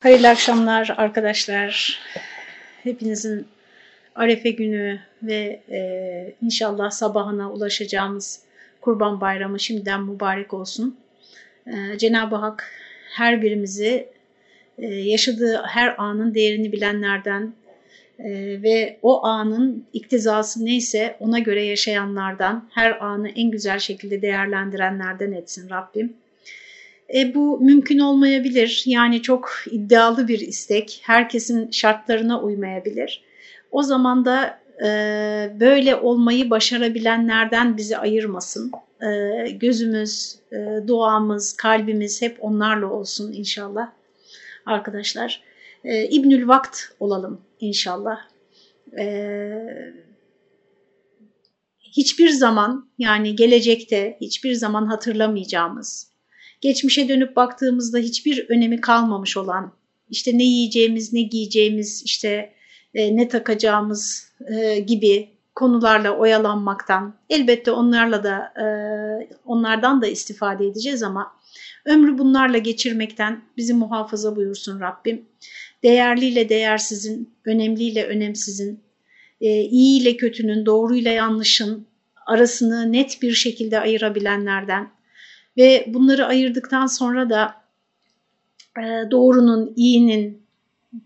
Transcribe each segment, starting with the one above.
Hayırlı akşamlar arkadaşlar. Hepinizin Arefe günü ve e, inşallah sabahına ulaşacağımız Kurban Bayramı şimdiden mübarek olsun. E, Cenab-ı Hak her birimizi e, yaşadığı her anın değerini bilenlerden e, ve o anın iktizası neyse ona göre yaşayanlardan, her anı en güzel şekilde değerlendirenlerden etsin Rabbim. E, bu mümkün olmayabilir. Yani çok iddialı bir istek. Herkesin şartlarına uymayabilir. O zaman da e, böyle olmayı başarabilenlerden bizi ayırmasın. E, gözümüz, e, duamız, kalbimiz hep onlarla olsun inşallah arkadaşlar. E, İbnül Vakt olalım inşallah. E, hiçbir zaman yani gelecekte hiçbir zaman hatırlamayacağımız, geçmişe dönüp baktığımızda hiçbir önemi kalmamış olan, işte ne yiyeceğimiz, ne giyeceğimiz, işte e, ne takacağımız e, gibi konularla oyalanmaktan, elbette onlarla da e, onlardan da istifade edeceğiz ama ömrü bunlarla geçirmekten bizi muhafaza buyursun Rabbim. Değerliyle değersizin, önemliyle önemsizin, e, iyi ile kötünün, doğruyla yanlışın arasını net bir şekilde ayırabilenlerden, ve bunları ayırdıktan sonra da e, doğrunun, iyinin,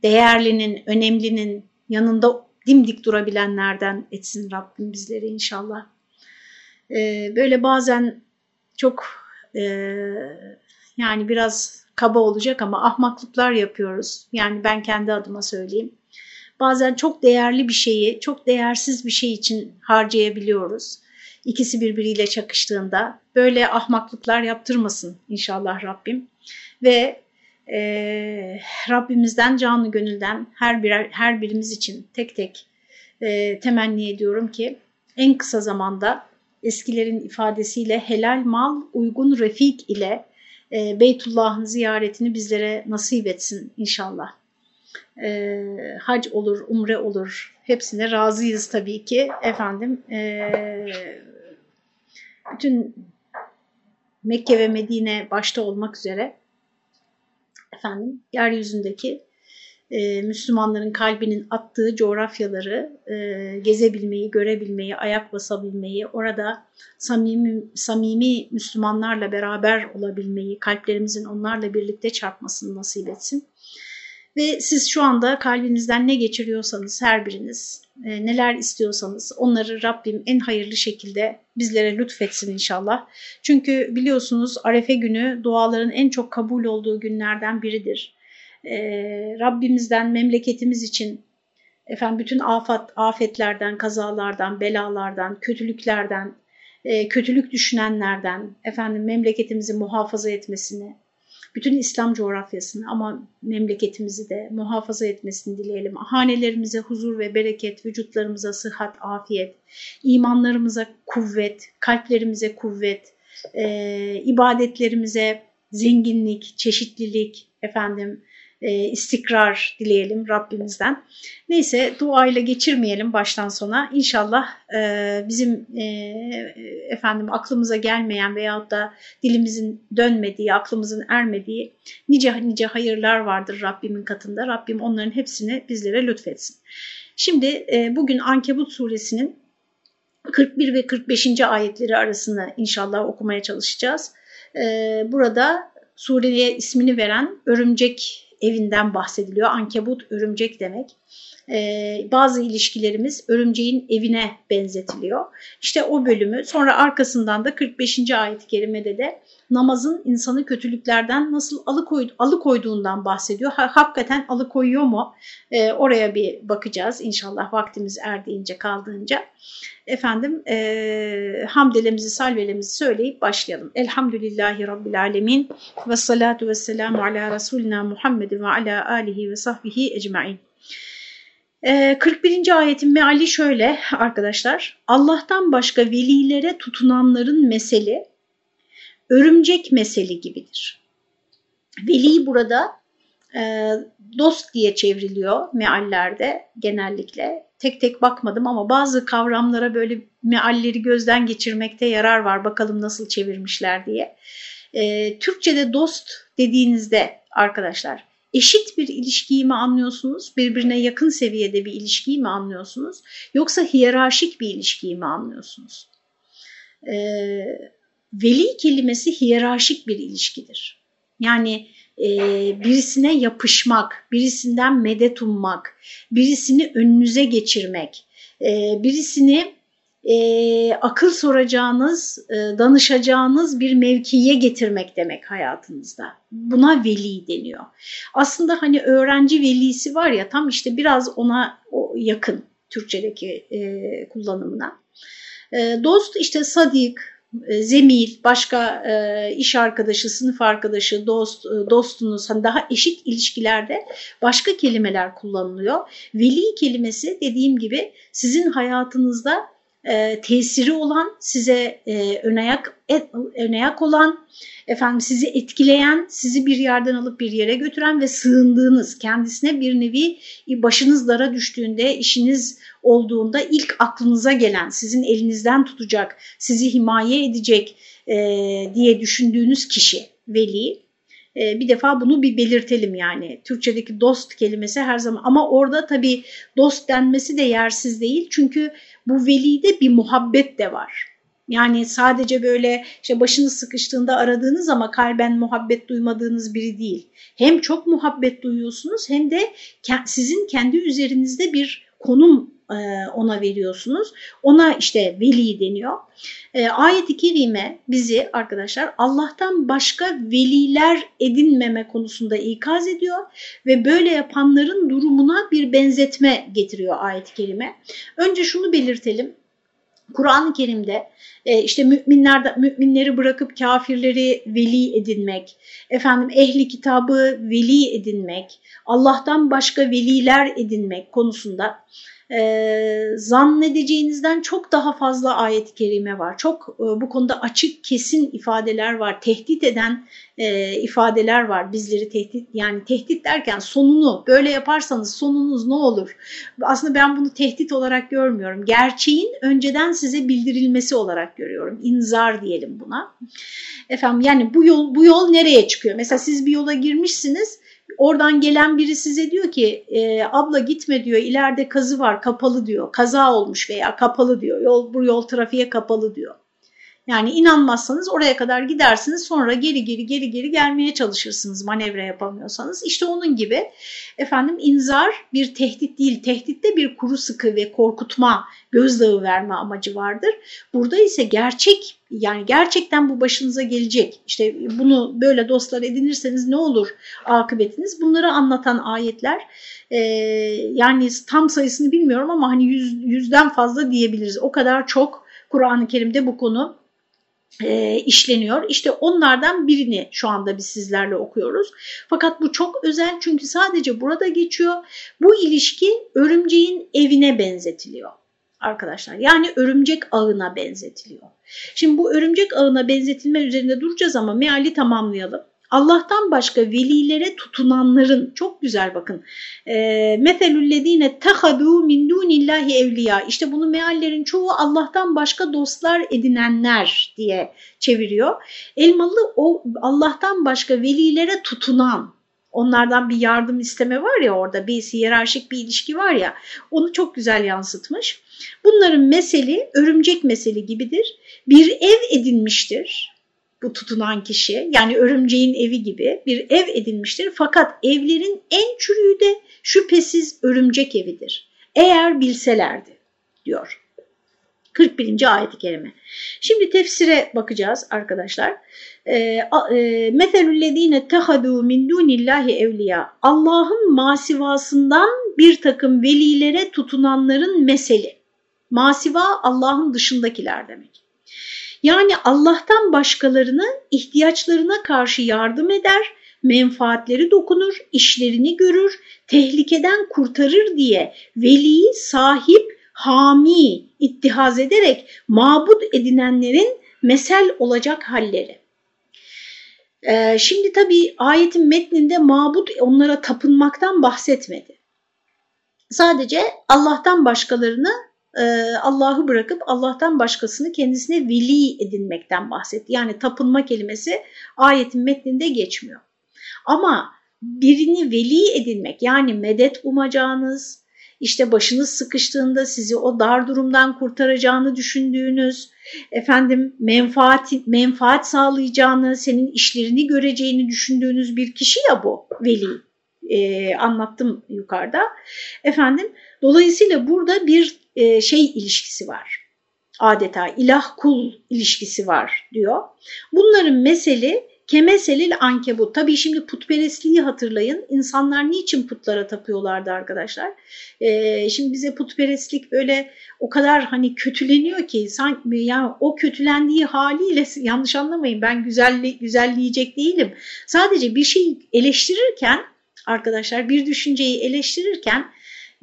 değerlinin, önemlinin yanında dimdik durabilenlerden etsin Rabbim bizleri inşallah. E, böyle bazen çok e, yani biraz kaba olacak ama ahmaklıklar yapıyoruz. Yani ben kendi adıma söyleyeyim. Bazen çok değerli bir şeyi çok değersiz bir şey için harcayabiliyoruz ikisi birbiriyle çakıştığında böyle ahmaklıklar yaptırmasın inşallah Rabbim. Ve e, Rabbimizden canlı gönülden her birer, her birimiz için tek tek e, temenni ediyorum ki en kısa zamanda eskilerin ifadesiyle helal mal uygun refik ile e, Beytullah'ın ziyaretini bizlere nasip etsin inşallah. E, hac olur, umre olur hepsine razıyız tabii ki efendim. E, bütün Mekke ve Medine başta olmak üzere efendim yeryüzündeki e, Müslümanların kalbinin attığı coğrafyaları e, gezebilmeyi, görebilmeyi, ayak basabilmeyi, orada samimi, samimi Müslümanlarla beraber olabilmeyi, kalplerimizin onlarla birlikte çarpmasını nasip etsin. Ve siz şu anda kalbinizden ne geçiriyorsanız her biriniz, e, neler istiyorsanız onları Rabbim en hayırlı şekilde bizlere lütfetsin inşallah. Çünkü biliyorsunuz Arefe günü duaların en çok kabul olduğu günlerden biridir. E, Rabbimizden memleketimiz için efendim bütün afet, afetlerden, kazalardan, belalardan, kötülüklerden, e, kötülük düşünenlerden efendim memleketimizi muhafaza etmesini, bütün İslam coğrafyasını ama memleketimizi de muhafaza etmesini dileyelim. Hanelerimize huzur ve bereket, vücutlarımıza sıhhat, afiyet, imanlarımıza kuvvet, kalplerimize kuvvet, e, ibadetlerimize zenginlik, çeşitlilik, efendim e, istikrar dileyelim Rabbimizden. Neyse duayla geçirmeyelim baştan sona. İnşallah e, bizim e, efendim aklımıza gelmeyen veyahut da dilimizin dönmediği, aklımızın ermediği nice nice hayırlar vardır Rabbimin katında. Rabbim onların hepsini bizlere lütfetsin. Şimdi e, bugün Ankebut suresinin 41 ve 45. ayetleri arasını inşallah okumaya çalışacağız. E, burada sureye ismini veren örümcek evinden bahsediliyor. Ankebut örümcek demek. Ee, bazı ilişkilerimiz örümceğin evine benzetiliyor. İşte o bölümü sonra arkasından da 45. ayet-i kerimede de namazın insanı kötülüklerden nasıl alıkoy, alıkoyduğundan bahsediyor. Ha, hakikaten alıkoyuyor mu? Ee, oraya bir bakacağız inşallah vaktimiz erdiğince kaldığınca. Efendim e, hamdelemizi salvelemizi söyleyip başlayalım. Elhamdülillahi Rabbil Alemin ve salatu ve selamu ala Resulina Muhammedin ve ala alihi ve sahbihi ecmain. 41. ayetin meali şöyle arkadaşlar. Allah'tan başka velilere tutunanların meseli örümcek meseli gibidir. Veli burada e, dost diye çevriliyor meallerde genellikle. Tek tek bakmadım ama bazı kavramlara böyle mealleri gözden geçirmekte yarar var. Bakalım nasıl çevirmişler diye. E, Türkçe'de dost dediğinizde arkadaşlar eşit bir ilişkiyi mi anlıyorsunuz? Birbirine yakın seviyede bir ilişkiyi mi anlıyorsunuz? Yoksa hiyerarşik bir ilişkiyi mi anlıyorsunuz? Ee, veli kelimesi hiyerarşik bir ilişkidir. Yani e, birisine yapışmak, birisinden medet ummak, birisini önünüze geçirmek, e, birisini e, akıl soracağınız, e, danışacağınız bir mevkiye getirmek demek hayatınızda. Buna veli deniyor. Aslında hani öğrenci velisi var ya tam işte biraz ona yakın Türkçedeki e, kullanımına. E, dost işte sadik, e, zemil, başka e, iş arkadaşı, sınıf arkadaşı, dost, e, dostunuz hani daha eşit ilişkilerde başka kelimeler kullanılıyor. Veli kelimesi dediğim gibi sizin hayatınızda e, tesiri olan, size e, önayak, et, önayak olan, efendim sizi etkileyen, sizi bir yerden alıp bir yere götüren ve sığındığınız, kendisine bir nevi başınız dara düştüğünde, işiniz olduğunda ilk aklınıza gelen, sizin elinizden tutacak, sizi himaye edecek e, diye düşündüğünüz kişi, veli. E, bir defa bunu bir belirtelim yani. Türkçedeki dost kelimesi her zaman ama orada tabii dost denmesi de yersiz değil. Çünkü bu velide bir muhabbet de var. Yani sadece böyle işte başınız sıkıştığında aradığınız ama kalben muhabbet duymadığınız biri değil. Hem çok muhabbet duyuyorsunuz hem de sizin kendi üzerinizde bir konum ona veriyorsunuz. Ona işte veli deniyor. E, Ayet-i Kerime bizi arkadaşlar Allah'tan başka veliler edinmeme konusunda ikaz ediyor ve böyle yapanların durumuna bir benzetme getiriyor ayet-i kerime. Önce şunu belirtelim. Kur'an-ı Kerim'de e, işte müminler müminleri bırakıp kafirleri veli edinmek, efendim ehli kitabı veli edinmek, Allah'tan başka veliler edinmek konusunda e, zannedeceğinizden çok daha fazla ayet-i kerime var. Çok e, bu konuda açık kesin ifadeler var. Tehdit eden e, ifadeler var. Bizleri tehdit yani tehdit derken sonunu böyle yaparsanız sonunuz ne olur? Aslında ben bunu tehdit olarak görmüyorum. Gerçeğin önceden size bildirilmesi olarak görüyorum. İnzar diyelim buna. Efendim yani bu yol bu yol nereye çıkıyor? Mesela siz bir yola girmişsiniz Oradan gelen biri size diyor ki e, abla gitme diyor ileride kazı var kapalı diyor. Kaza olmuş veya kapalı diyor. Yol, bu yol trafiğe kapalı diyor. Yani inanmazsanız oraya kadar gidersiniz sonra geri geri geri geri gelmeye çalışırsınız manevra yapamıyorsanız. İşte onun gibi efendim inzar bir tehdit değil tehditte bir kuru sıkı ve korkutma gözdağı verme amacı vardır. Burada ise gerçek yani gerçekten bu başınıza gelecek işte bunu böyle dostlar edinirseniz ne olur akıbetiniz bunları anlatan ayetler ee, yani tam sayısını bilmiyorum ama hani yüz, yüzden fazla diyebiliriz o kadar çok Kur'an-ı Kerim'de bu konu e, işleniyor. İşte onlardan birini şu anda biz sizlerle okuyoruz. Fakat bu çok özel çünkü sadece burada geçiyor. Bu ilişki örümceğin evine benzetiliyor arkadaşlar. Yani örümcek ağına benzetiliyor. Şimdi bu örümcek ağına benzetilme üzerinde duracağız ama meali tamamlayalım. Allah'tan başka velilere tutunanların çok güzel bakın. Meselüllezine tehadu min dunillahi evliya. İşte bunu meallerin çoğu Allah'tan başka dostlar edinenler diye çeviriyor. Elmalı o Allah'tan başka velilere tutunan onlardan bir yardım isteme var ya orada bir hiyerarşik bir ilişki var ya onu çok güzel yansıtmış. Bunların meseli örümcek meseli gibidir. Bir ev edinmiştir bu tutunan kişi yani örümceğin evi gibi bir ev edinmiştir. Fakat evlerin en çürüğü de şüphesiz örümcek evidir. Eğer bilselerdi diyor. 41. ayet-i kerime. Şimdi tefsire bakacağız arkadaşlar. Meselüllezine tehadu min dunillahi evliya. Allah'ın masivasından bir takım velilere tutunanların meseli. Masiva Allah'ın dışındakiler demek. Yani Allah'tan başkalarını ihtiyaçlarına karşı yardım eder, menfaatleri dokunur, işlerini görür, tehlikeden kurtarır diye veliyi sahip, hami, ittihaz ederek mabut edinenlerin mesel olacak halleri. Ee, şimdi tabii ayetin metninde mabut onlara tapınmaktan bahsetmedi. Sadece Allah'tan başkalarını e, Allah'ı bırakıp Allah'tan başkasını kendisine veli edinmekten bahsetti. Yani tapınma kelimesi ayetin metninde geçmiyor. Ama birini veli edinmek yani medet umacağınız, işte başınız sıkıştığında sizi o dar durumdan kurtaracağını düşündüğünüz, efendim menfaat, menfaat sağlayacağını, senin işlerini göreceğini düşündüğünüz bir kişi ya bu veli. Ee, anlattım yukarıda. Efendim dolayısıyla burada bir e, şey ilişkisi var. Adeta ilah kul ilişkisi var diyor. Bunların mesele Kemeselil ankebut. Tabii şimdi putperestliği hatırlayın. İnsanlar niçin putlara tapıyorlardı arkadaşlar? Ee, şimdi bize putperestlik böyle o kadar hani kötüleniyor ki sanki yani o kötülendiği haliyle yanlış anlamayın ben güzelli, güzelleyecek değilim. Sadece bir şeyi eleştirirken arkadaşlar bir düşünceyi eleştirirken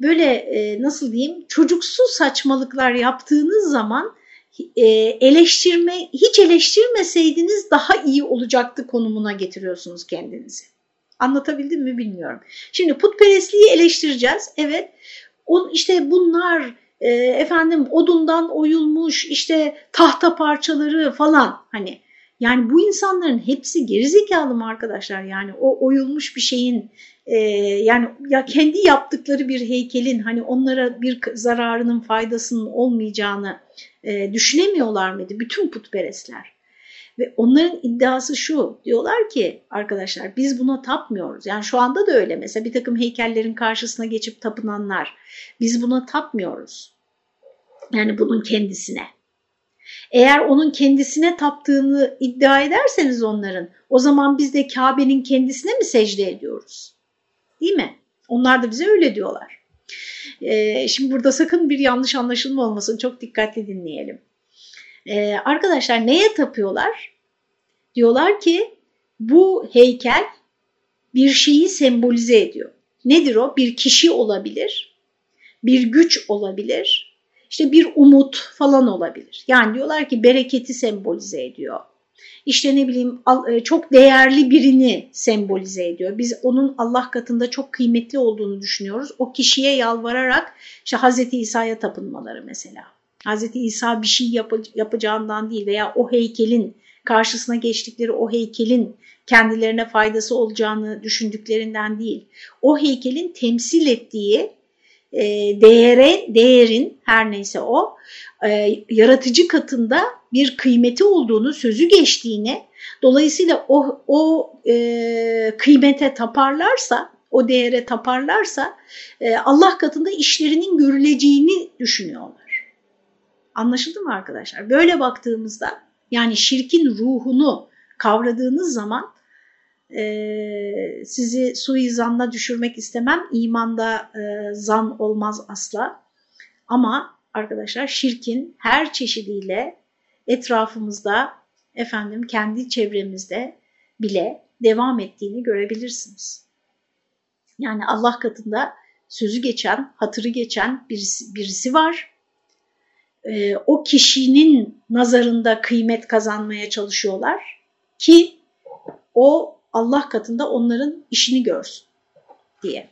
böyle e, nasıl diyeyim çocuksu saçmalıklar yaptığınız zaman e, eleştirme hiç eleştirmeseydiniz daha iyi olacaktı konumuna getiriyorsunuz kendinizi. Anlatabildim mi bilmiyorum. Şimdi putperestliği eleştireceğiz. Evet. On, işte bunlar e, efendim odundan oyulmuş işte tahta parçaları falan hani yani bu insanların hepsi gerizekalı mı arkadaşlar? Yani o oyulmuş bir şeyin e, yani ya kendi yaptıkları bir heykelin hani onlara bir zararının faydasının olmayacağını e, düşünemiyorlar mıydı bütün putperestler? Ve onların iddiası şu diyorlar ki arkadaşlar biz buna tapmıyoruz. Yani şu anda da öyle mesela bir takım heykellerin karşısına geçip tapınanlar biz buna tapmıyoruz. Yani bunun kendisine. Eğer onun kendisine taptığını iddia ederseniz onların o zaman biz de Kabe'nin kendisine mi secde ediyoruz? Değil mi? Onlar da bize öyle diyorlar. Ee, şimdi burada sakın bir yanlış anlaşılma olmasın. Çok dikkatli dinleyelim. Ee, arkadaşlar neye tapıyorlar? Diyorlar ki bu heykel bir şeyi sembolize ediyor. Nedir o? Bir kişi olabilir, bir güç olabilir, işte bir umut falan olabilir. Yani diyorlar ki bereketi sembolize ediyor işte ne bileyim e, çok değerli birini sembolize ediyor. Biz onun Allah katında çok kıymetli olduğunu düşünüyoruz. O kişiye yalvararak işte Hazreti İsa'ya tapınmaları mesela. Hazreti İsa bir şey yap yapacağından değil veya o heykelin karşısına geçtikleri o heykelin kendilerine faydası olacağını düşündüklerinden değil. O heykelin temsil ettiği e, değere, değerin her neyse o e, yaratıcı katında bir kıymeti olduğunu, sözü geçtiğini, dolayısıyla o, o e, kıymete taparlarsa, o değere taparlarsa e, Allah katında işlerinin görüleceğini düşünüyorlar. Anlaşıldı mı arkadaşlar? Böyle baktığımızda yani şirkin ruhunu kavradığınız zaman e, sizi suizanla düşürmek istemem. İmanda e, zan olmaz asla. Ama arkadaşlar şirkin her çeşidiyle etrafımızda efendim kendi çevremizde bile devam ettiğini görebilirsiniz. Yani Allah katında sözü geçen, hatırı geçen birisi, birisi var. Ee, o kişinin nazarında kıymet kazanmaya çalışıyorlar ki o Allah katında onların işini görsün diye.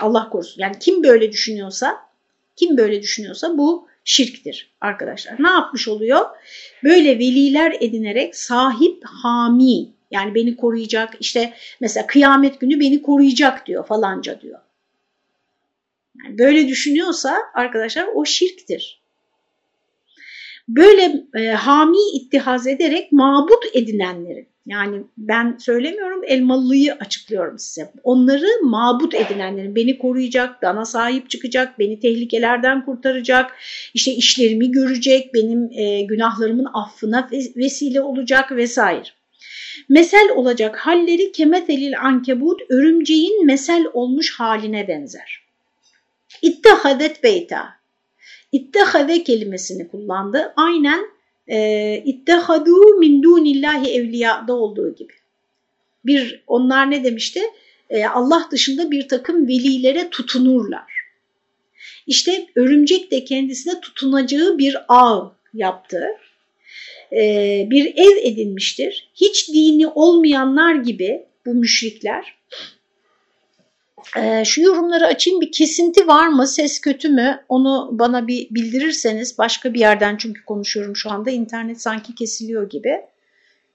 Allah korusun. Yani kim böyle düşünüyorsa kim böyle düşünüyorsa bu şirktir arkadaşlar. Ne yapmış oluyor? Böyle veliler edinerek sahip hami yani beni koruyacak işte mesela kıyamet günü beni koruyacak diyor falanca diyor. Yani böyle düşünüyorsa arkadaşlar o şirktir. Böyle e, hami ittihaz ederek mabut edinenlerin yani ben söylemiyorum Elmalıyı açıklıyorum size. Onları mabut edinenlerin beni koruyacak, bana sahip çıkacak, beni tehlikelerden kurtaracak, işte işlerimi görecek, benim e, günahlarımın affına vesile olacak vesaire. Mesel olacak halleri kemetelil ankebut örümceğin mesel olmuş haline benzer. İttehadet beyta. İttehade kelimesini kullandı. Aynen e, ittehadu min dunillahi evliyada olduğu gibi. Bir onlar ne demişti? E, Allah dışında bir takım velilere tutunurlar. İşte örümcek de kendisine tutunacağı bir ağ yaptı. E, bir ev edinmiştir. Hiç dini olmayanlar gibi bu müşrikler ee, şu yorumları açayım bir kesinti var mı ses kötü mü onu bana bir bildirirseniz başka bir yerden çünkü konuşuyorum şu anda internet sanki kesiliyor gibi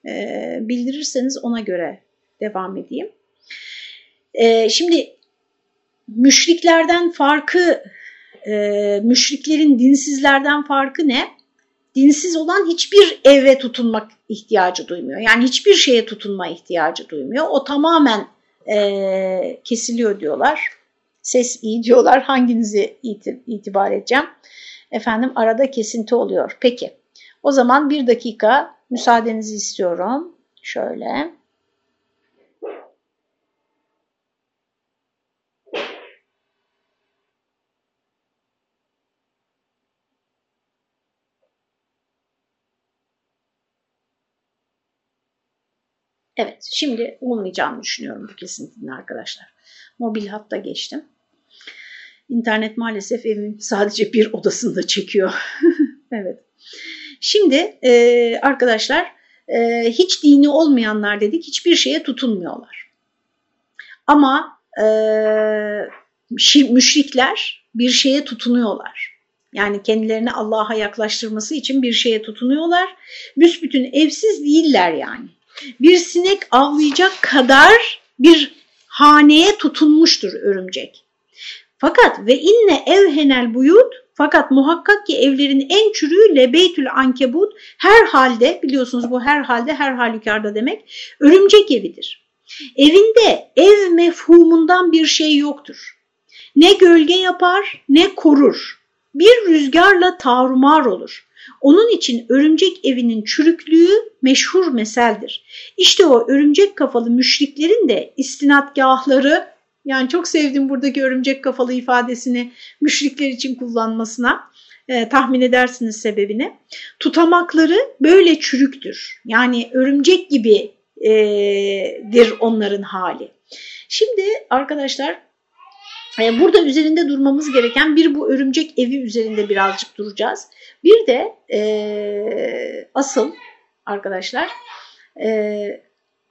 ee, bildirirseniz ona göre devam edeyim. e, şimdi müşriklerden farkı, e, müşriklerin dinsizlerden farkı ne? Dinsiz olan hiçbir eve tutunmak ihtiyacı duymuyor. Yani hiçbir şeye tutunma ihtiyacı duymuyor. O tamamen e, kesiliyor diyorlar. Ses iyi diyorlar. Hanginizi itibar edeceğim? Efendim arada kesinti oluyor. Peki. O zaman bir dakika müsaadenizi istiyorum. Şöyle. Evet, şimdi olmayacağını düşünüyorum bu kesintinin arkadaşlar. Mobil hatta geçtim. İnternet maalesef evin sadece bir odasında çekiyor. evet. Şimdi e, arkadaşlar e, hiç dini olmayanlar dedik hiçbir şeye tutunmuyorlar. Ama e, müşrikler bir şeye tutunuyorlar. Yani kendilerini Allah'a yaklaştırması için bir şeye tutunuyorlar. Büsbütün evsiz değiller yani bir sinek avlayacak kadar bir haneye tutunmuştur örümcek. Fakat ve inne evhenel buyut fakat muhakkak ki evlerin en çürüğü lebeytül ankebut her halde biliyorsunuz bu her halde her halükarda demek örümcek evidir. Evinde ev mefhumundan bir şey yoktur. Ne gölge yapar ne korur. Bir rüzgarla tarumar olur. Onun için örümcek evinin çürüklüğü meşhur meseldir. İşte o örümcek kafalı müşriklerin de istinatgahları yani çok sevdim buradaki örümcek kafalı ifadesini müşrikler için kullanmasına. E, tahmin edersiniz sebebini. Tutamakları böyle çürüktür. Yani örümcek gibidir onların hali. Şimdi arkadaşlar e, burada üzerinde durmamız gereken bir bu örümcek evi üzerinde birazcık duracağız. Bir de e, asıl arkadaşlar e,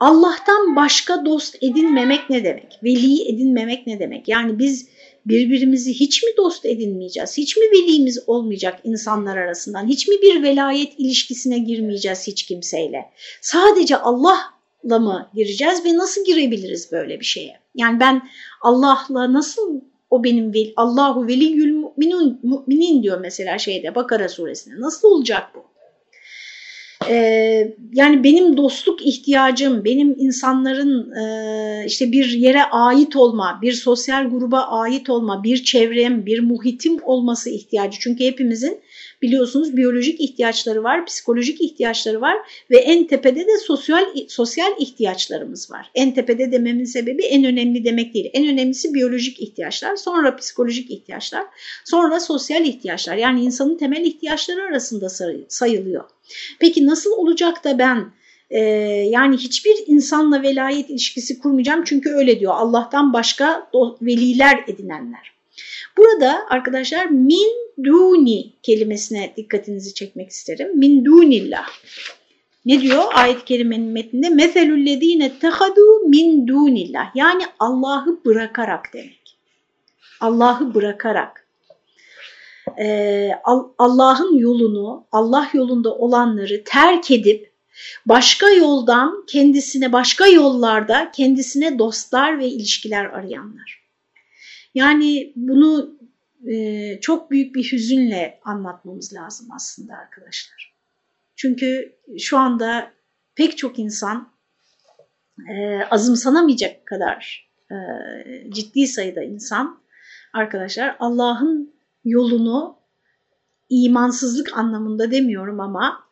Allah'tan başka dost edinmemek ne demek? Veli edinmemek ne demek? Yani biz birbirimizi hiç mi dost edinmeyeceğiz? Hiç mi velimiz olmayacak insanlar arasından? Hiç mi bir velayet ilişkisine girmeyeceğiz hiç kimseyle? Sadece Allah'la mı gireceğiz ve nasıl girebiliriz böyle bir şeye? Yani ben Allah'la nasıl o benim vel, Allahu veliyyül mu'minun, mu'minin diyor mesela şeyde Bakara suresinde. Nasıl olacak bu? Ee, yani benim dostluk ihtiyacım, benim insanların e, işte bir yere ait olma, bir sosyal gruba ait olma, bir çevrem, bir muhitim olması ihtiyacı. Çünkü hepimizin biliyorsunuz biyolojik ihtiyaçları var, psikolojik ihtiyaçları var ve en tepede de sosyal sosyal ihtiyaçlarımız var. En tepede dememin sebebi en önemli demek değil. En önemlisi biyolojik ihtiyaçlar, sonra psikolojik ihtiyaçlar, sonra sosyal ihtiyaçlar. Yani insanın temel ihtiyaçları arasında sayılıyor. Peki nasıl olacak da ben e, yani hiçbir insanla velayet ilişkisi kurmayacağım çünkü öyle diyor Allah'tan başka veliler edinenler. Burada arkadaşlar min duni kelimesine dikkatinizi çekmek isterim. Min dunillah. Ne diyor ayet-i kerimenin metninde? Meselüllezine tehadu min dunillah. Yani Allah'ı bırakarak demek. Allah'ı bırakarak. Ee, Allah'ın yolunu, Allah yolunda olanları terk edip başka yoldan kendisine, başka yollarda kendisine dostlar ve ilişkiler arayanlar. Yani bunu e, çok büyük bir hüzünle anlatmamız lazım aslında arkadaşlar. Çünkü şu anda pek çok insan e, azımsanamayacak kadar e, ciddi sayıda insan arkadaşlar Allah'ın yolunu imansızlık anlamında demiyorum ama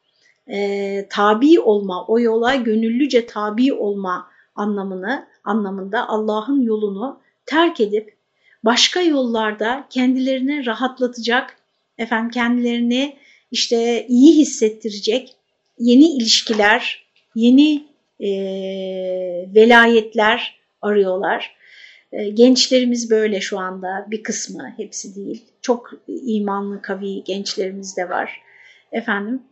e, tabi olma, o yola gönüllüce tabi olma anlamını anlamında Allah'ın yolunu terk edip başka yollarda kendilerini rahatlatacak, efendim kendilerini işte iyi hissettirecek yeni ilişkiler, yeni e, velayetler arıyorlar. E, gençlerimiz böyle şu anda bir kısmı, hepsi değil. Çok imanlı, kavi gençlerimiz de var. Efendim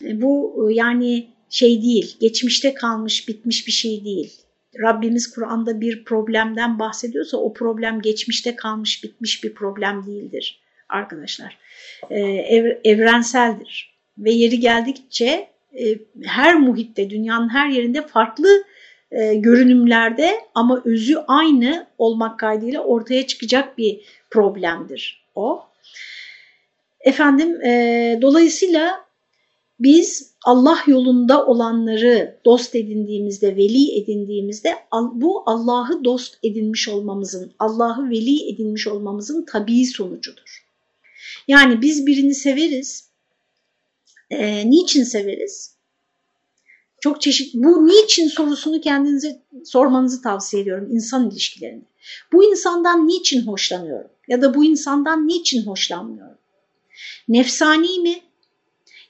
bu yani şey değil, geçmişte kalmış, bitmiş bir şey değil. Rabbimiz Kur'an'da bir problemden bahsediyorsa o problem geçmişte kalmış bitmiş bir problem değildir arkadaşlar. Ee, ev, evrenseldir ve yeri geldikçe e, her muhitte dünyanın her yerinde farklı e, görünümlerde ama özü aynı olmak kaydıyla ortaya çıkacak bir problemdir o. Efendim e, dolayısıyla biz Allah yolunda olanları dost edindiğimizde, veli edindiğimizde bu Allah'ı dost edinmiş olmamızın, Allah'ı veli edinmiş olmamızın tabii sonucudur. Yani biz birini severiz. E, niçin severiz? Çok çeşit bu niçin sorusunu kendinize sormanızı tavsiye ediyorum insan ilişkilerinde. Bu insandan niçin hoşlanıyorum ya da bu insandan niçin hoşlanmıyorum? Nefsani mi?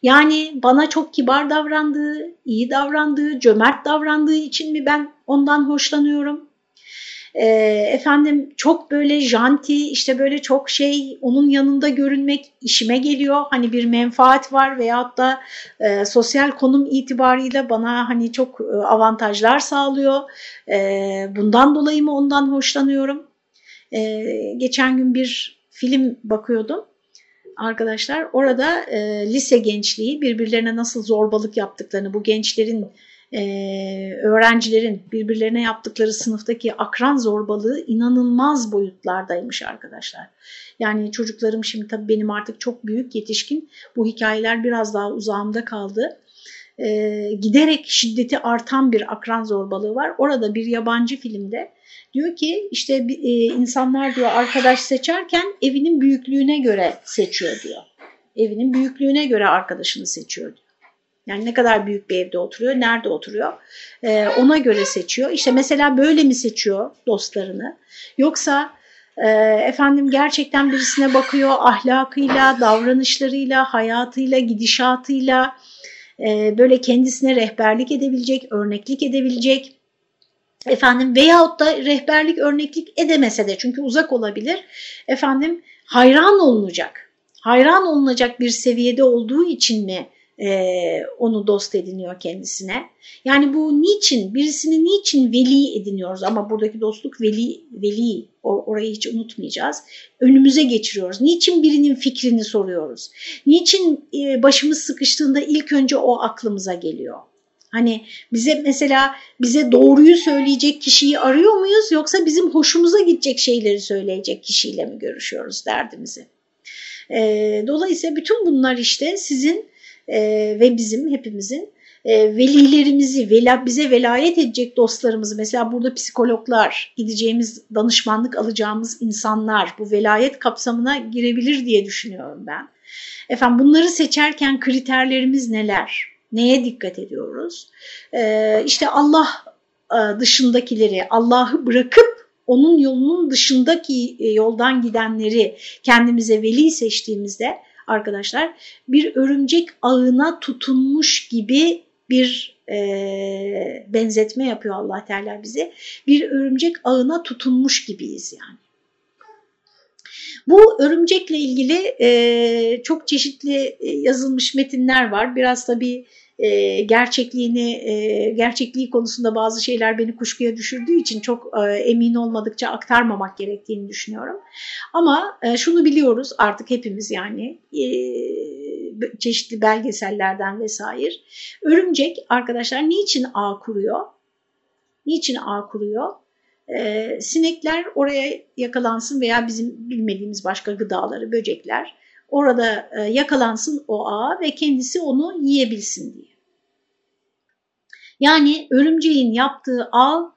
Yani bana çok kibar davrandığı, iyi davrandığı, cömert davrandığı için mi ben ondan hoşlanıyorum? e, efendim çok böyle janti işte böyle çok şey onun yanında görünmek işime geliyor. Hani bir menfaat var veyahut da e, sosyal konum itibariyle bana hani çok e, avantajlar sağlıyor. E, bundan dolayı mı ondan hoşlanıyorum? E, geçen gün bir film bakıyordum arkadaşlar. Orada e, lise gençliği birbirlerine nasıl zorbalık yaptıklarını, bu gençlerin e, öğrencilerin birbirlerine yaptıkları sınıftaki akran zorbalığı inanılmaz boyutlardaymış arkadaşlar. Yani çocuklarım şimdi tabii benim artık çok büyük yetişkin bu hikayeler biraz daha uzağımda kaldı. E, giderek şiddeti artan bir akran zorbalığı var. Orada bir yabancı filmde diyor ki işte e, insanlar diyor arkadaş seçerken evinin büyüklüğüne göre seçiyor diyor. Evinin büyüklüğüne göre arkadaşını seçiyor diyor. Yani ne kadar büyük bir evde oturuyor, nerede oturuyor ee, ona göre seçiyor. İşte mesela böyle mi seçiyor dostlarını yoksa e, efendim gerçekten birisine bakıyor ahlakıyla, davranışlarıyla, hayatıyla, gidişatıyla e, böyle kendisine rehberlik edebilecek, örneklik edebilecek efendim veyahut da rehberlik, örneklik edemese de çünkü uzak olabilir efendim hayran olunacak, hayran olunacak bir seviyede olduğu için mi e, onu dost ediniyor kendisine. Yani bu niçin, birisini niçin veli ediniyoruz ama buradaki dostluk veli, veli orayı hiç unutmayacağız. Önümüze geçiriyoruz. Niçin birinin fikrini soruyoruz? Niçin e, başımız sıkıştığında ilk önce o aklımıza geliyor? Hani bize mesela bize doğruyu söyleyecek kişiyi arıyor muyuz yoksa bizim hoşumuza gidecek şeyleri söyleyecek kişiyle mi görüşüyoruz derdimizi? E, dolayısıyla bütün bunlar işte sizin e, ve bizim hepimizin e, velilerimizi, vela, bize velayet edecek dostlarımızı mesela burada psikologlar, gideceğimiz danışmanlık alacağımız insanlar bu velayet kapsamına girebilir diye düşünüyorum ben. Efendim bunları seçerken kriterlerimiz neler? Neye dikkat ediyoruz? Ee, işte Allah e, dışındakileri, Allah'ı bırakıp onun yolunun dışındaki e, yoldan gidenleri kendimize veli seçtiğimizde arkadaşlar bir örümcek ağına tutunmuş gibi bir e, benzetme yapıyor Allah Teala bize. Bir örümcek ağına tutunmuş gibiyiz yani. Bu örümcekle ilgili e, çok çeşitli yazılmış metinler var. Biraz tabii e, gerçekliğini e, gerçekliği konusunda bazı şeyler beni kuşkuya düşürdüğü için çok e, emin olmadıkça aktarmamak gerektiğini düşünüyorum. Ama e, şunu biliyoruz artık hepimiz yani e, çeşitli belgesellerden vesaire. Örümcek arkadaşlar niçin ağ kuruyor? Niçin ağ kuruyor? Ee, sinekler oraya yakalansın veya bizim bilmediğimiz başka gıdaları, böcekler orada e, yakalansın o ağa ve kendisi onu yiyebilsin diye. Yani örümceğin yaptığı ağ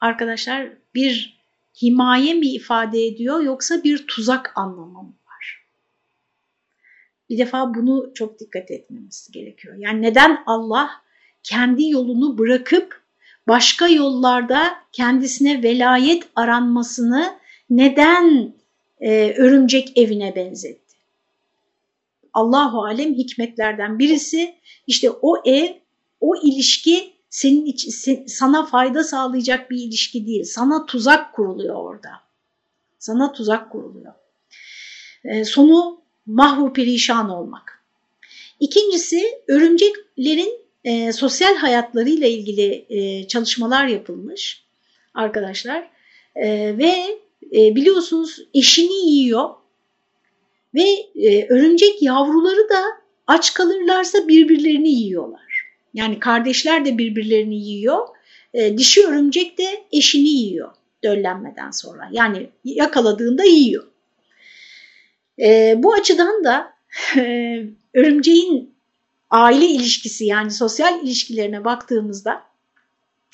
arkadaşlar bir himaye mi ifade ediyor yoksa bir tuzak anlamı mı var? Bir defa bunu çok dikkat etmemiz gerekiyor. Yani neden Allah kendi yolunu bırakıp başka yollarda kendisine velayet aranmasını neden e, örümcek evine benzetti? Allahu alem hikmetlerden birisi işte o ev, o ilişki senin için sana fayda sağlayacak bir ilişki değil. Sana tuzak kuruluyor orada. Sana tuzak kuruluyor. E, sonu mahvu perişan olmak. İkincisi örümceklerin e, sosyal hayatlarıyla ilgili e, çalışmalar yapılmış arkadaşlar. E, ve e, biliyorsunuz eşini yiyor ve e, örümcek yavruları da aç kalırlarsa birbirlerini yiyorlar. Yani kardeşler de birbirlerini yiyor e, dişi örümcek de eşini yiyor döllenmeden sonra. Yani yakaladığında yiyor. E, bu açıdan da e, örümceğin aile ilişkisi yani sosyal ilişkilerine baktığımızda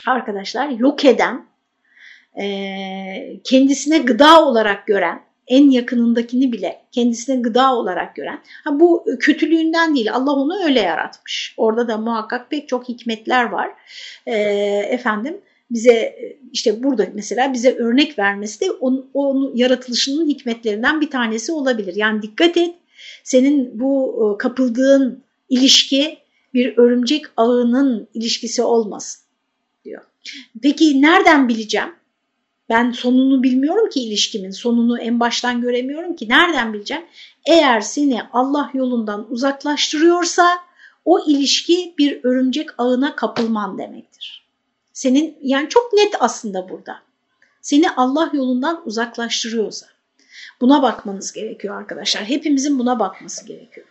arkadaşlar yok eden, e, kendisine gıda olarak gören, en yakınındakini bile kendisine gıda olarak gören, ha bu kötülüğünden değil Allah onu öyle yaratmış. Orada da muhakkak pek çok hikmetler var. E, efendim bize işte burada mesela bize örnek vermesi de onun, onun yaratılışının hikmetlerinden bir tanesi olabilir. Yani dikkat et senin bu kapıldığın ilişki bir örümcek ağının ilişkisi olmasın diyor. Peki nereden bileceğim? Ben sonunu bilmiyorum ki ilişkimin, sonunu en baştan göremiyorum ki. Nereden bileceğim? Eğer seni Allah yolundan uzaklaştırıyorsa o ilişki bir örümcek ağına kapılman demektir. Senin yani çok net aslında burada. Seni Allah yolundan uzaklaştırıyorsa. Buna bakmanız gerekiyor arkadaşlar. Hepimizin buna bakması gerekiyor.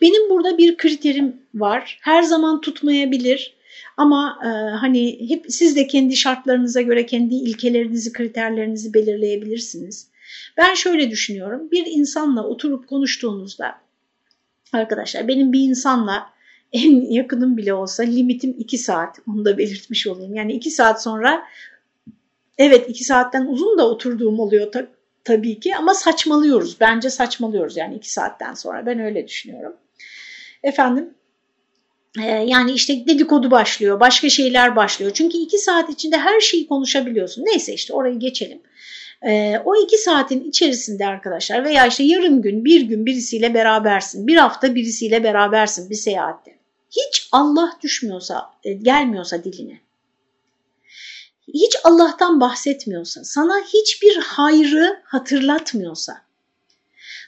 Benim burada bir kriterim var. Her zaman tutmayabilir. Ama e, hani hep siz de kendi şartlarınıza göre kendi ilkelerinizi, kriterlerinizi belirleyebilirsiniz. Ben şöyle düşünüyorum. Bir insanla oturup konuştuğunuzda arkadaşlar benim bir insanla en yakınım bile olsa limitim 2 saat. Onu da belirtmiş olayım. Yani 2 saat sonra evet 2 saatten uzun da oturduğum oluyor ta tabii ki ama saçmalıyoruz. Bence saçmalıyoruz yani 2 saatten sonra. Ben öyle düşünüyorum. Efendim yani işte dedikodu başlıyor, başka şeyler başlıyor. Çünkü iki saat içinde her şeyi konuşabiliyorsun. Neyse işte orayı geçelim. Ee, o iki saatin içerisinde arkadaşlar veya işte yarım gün, bir gün birisiyle berabersin, bir hafta birisiyle berabersin bir seyahatte. Hiç Allah düşmüyorsa, e, gelmiyorsa diline, hiç Allah'tan bahsetmiyorsa, sana hiçbir hayrı hatırlatmıyorsa,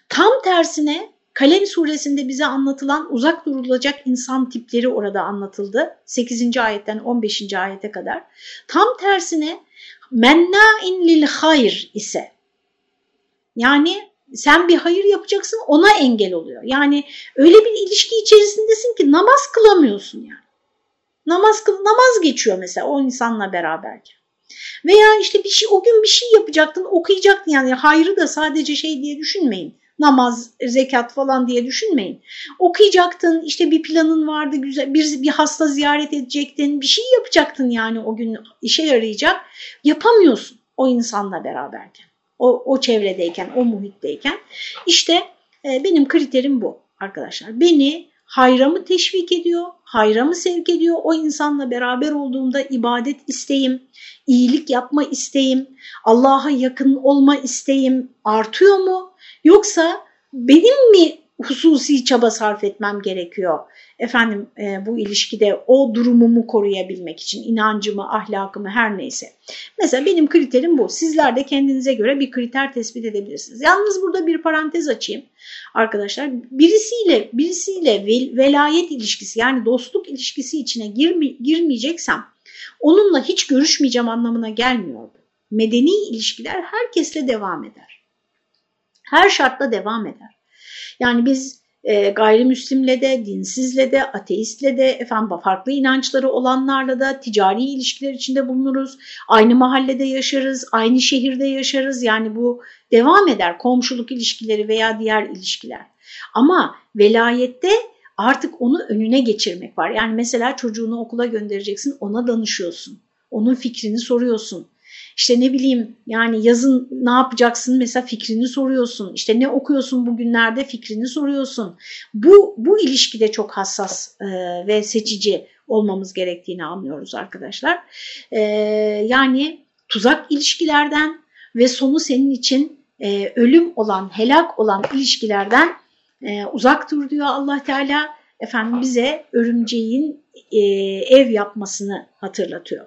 tam tersine Kalem suresinde bize anlatılan uzak durulacak insan tipleri orada anlatıldı. 8. ayetten 15. ayete kadar. Tam tersine menna'in lil hayr ise yani sen bir hayır yapacaksın ona engel oluyor. Yani öyle bir ilişki içerisindesin ki namaz kılamıyorsun yani. Namaz kıl namaz geçiyor mesela o insanla beraberken. Veya işte bir şey o gün bir şey yapacaktın, okuyacaktın yani hayrı da sadece şey diye düşünmeyin namaz, zekat falan diye düşünmeyin. Okuyacaktın, işte bir planın vardı, güzel bir, bir hasta ziyaret edecektin, bir şey yapacaktın yani o gün işe yarayacak. Yapamıyorsun o insanla beraberken, o, o çevredeyken, o muhitteyken. İşte e, benim kriterim bu arkadaşlar. Beni hayra mı teşvik ediyor, hayra mı sevk ediyor, o insanla beraber olduğumda ibadet isteğim, iyilik yapma isteğim, Allah'a yakın olma isteğim artıyor mu? Yoksa benim mi hususi çaba sarf etmem gerekiyor? Efendim e, bu ilişkide o durumumu koruyabilmek için inancımı, ahlakımı her neyse. Mesela benim kriterim bu. Sizler de kendinize göre bir kriter tespit edebilirsiniz. Yalnız burada bir parantez açayım arkadaşlar. Birisiyle birisiyle vel, velayet ilişkisi yani dostluk ilişkisi içine girme, girmeyeceksem onunla hiç görüşmeyeceğim anlamına gelmiyor. Medeni ilişkiler herkesle devam eder her şartla devam eder. Yani biz e, gayrimüslimle de, dinsizle de, ateistle de, efendim farklı inançları olanlarla da ticari ilişkiler içinde bulunuruz. Aynı mahallede yaşarız, aynı şehirde yaşarız. Yani bu devam eder komşuluk ilişkileri veya diğer ilişkiler. Ama velayette artık onu önüne geçirmek var. Yani mesela çocuğunu okula göndereceksin, ona danışıyorsun. Onun fikrini soruyorsun işte ne bileyim yani yazın ne yapacaksın mesela fikrini soruyorsun. İşte ne okuyorsun bugünlerde fikrini soruyorsun. Bu, bu ilişkide çok hassas e, ve seçici olmamız gerektiğini anlıyoruz arkadaşlar. E, yani tuzak ilişkilerden ve sonu senin için e, ölüm olan, helak olan ilişkilerden e, uzak dur diyor allah Teala. Efendim bize örümceğin e, ev yapmasını hatırlatıyor.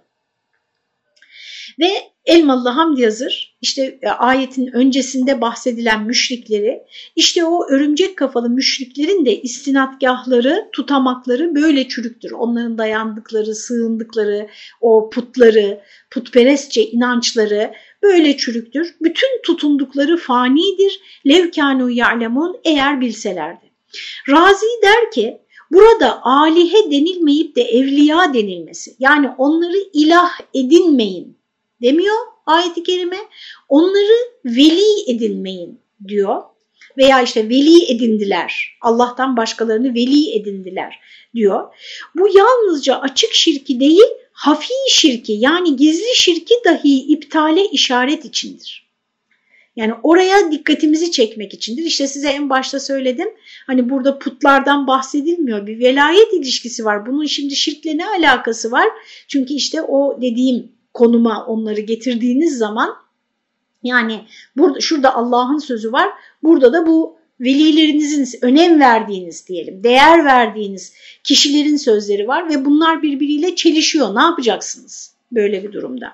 Ve Elmalı Hamdi Yazır işte e, ayetin öncesinde bahsedilen müşrikleri işte o örümcek kafalı müşriklerin de istinatgahları, tutamakları böyle çürüktür. Onların dayandıkları, sığındıkları, o putları, putperestçe inançları böyle çürüktür. Bütün tutundukları fanidir. Levkanu ya'lemun eğer bilselerdi. Razi der ki Burada alihe denilmeyip de evliya denilmesi. Yani onları ilah edinmeyin demiyor ayet-i kerime. Onları veli edinmeyin diyor. Veya işte veli edindiler. Allah'tan başkalarını veli edindiler diyor. Bu yalnızca açık şirki değil, hafi şirki yani gizli şirki dahi iptale işaret içindir. Yani oraya dikkatimizi çekmek içindir. İşte size en başta söyledim. Hani burada putlardan bahsedilmiyor. Bir velayet ilişkisi var. Bunun şimdi şirkle ne alakası var? Çünkü işte o dediğim konuma onları getirdiğiniz zaman yani burada şurada Allah'ın sözü var. Burada da bu velilerinizin önem verdiğiniz diyelim, değer verdiğiniz kişilerin sözleri var ve bunlar birbiriyle çelişiyor. Ne yapacaksınız böyle bir durumda?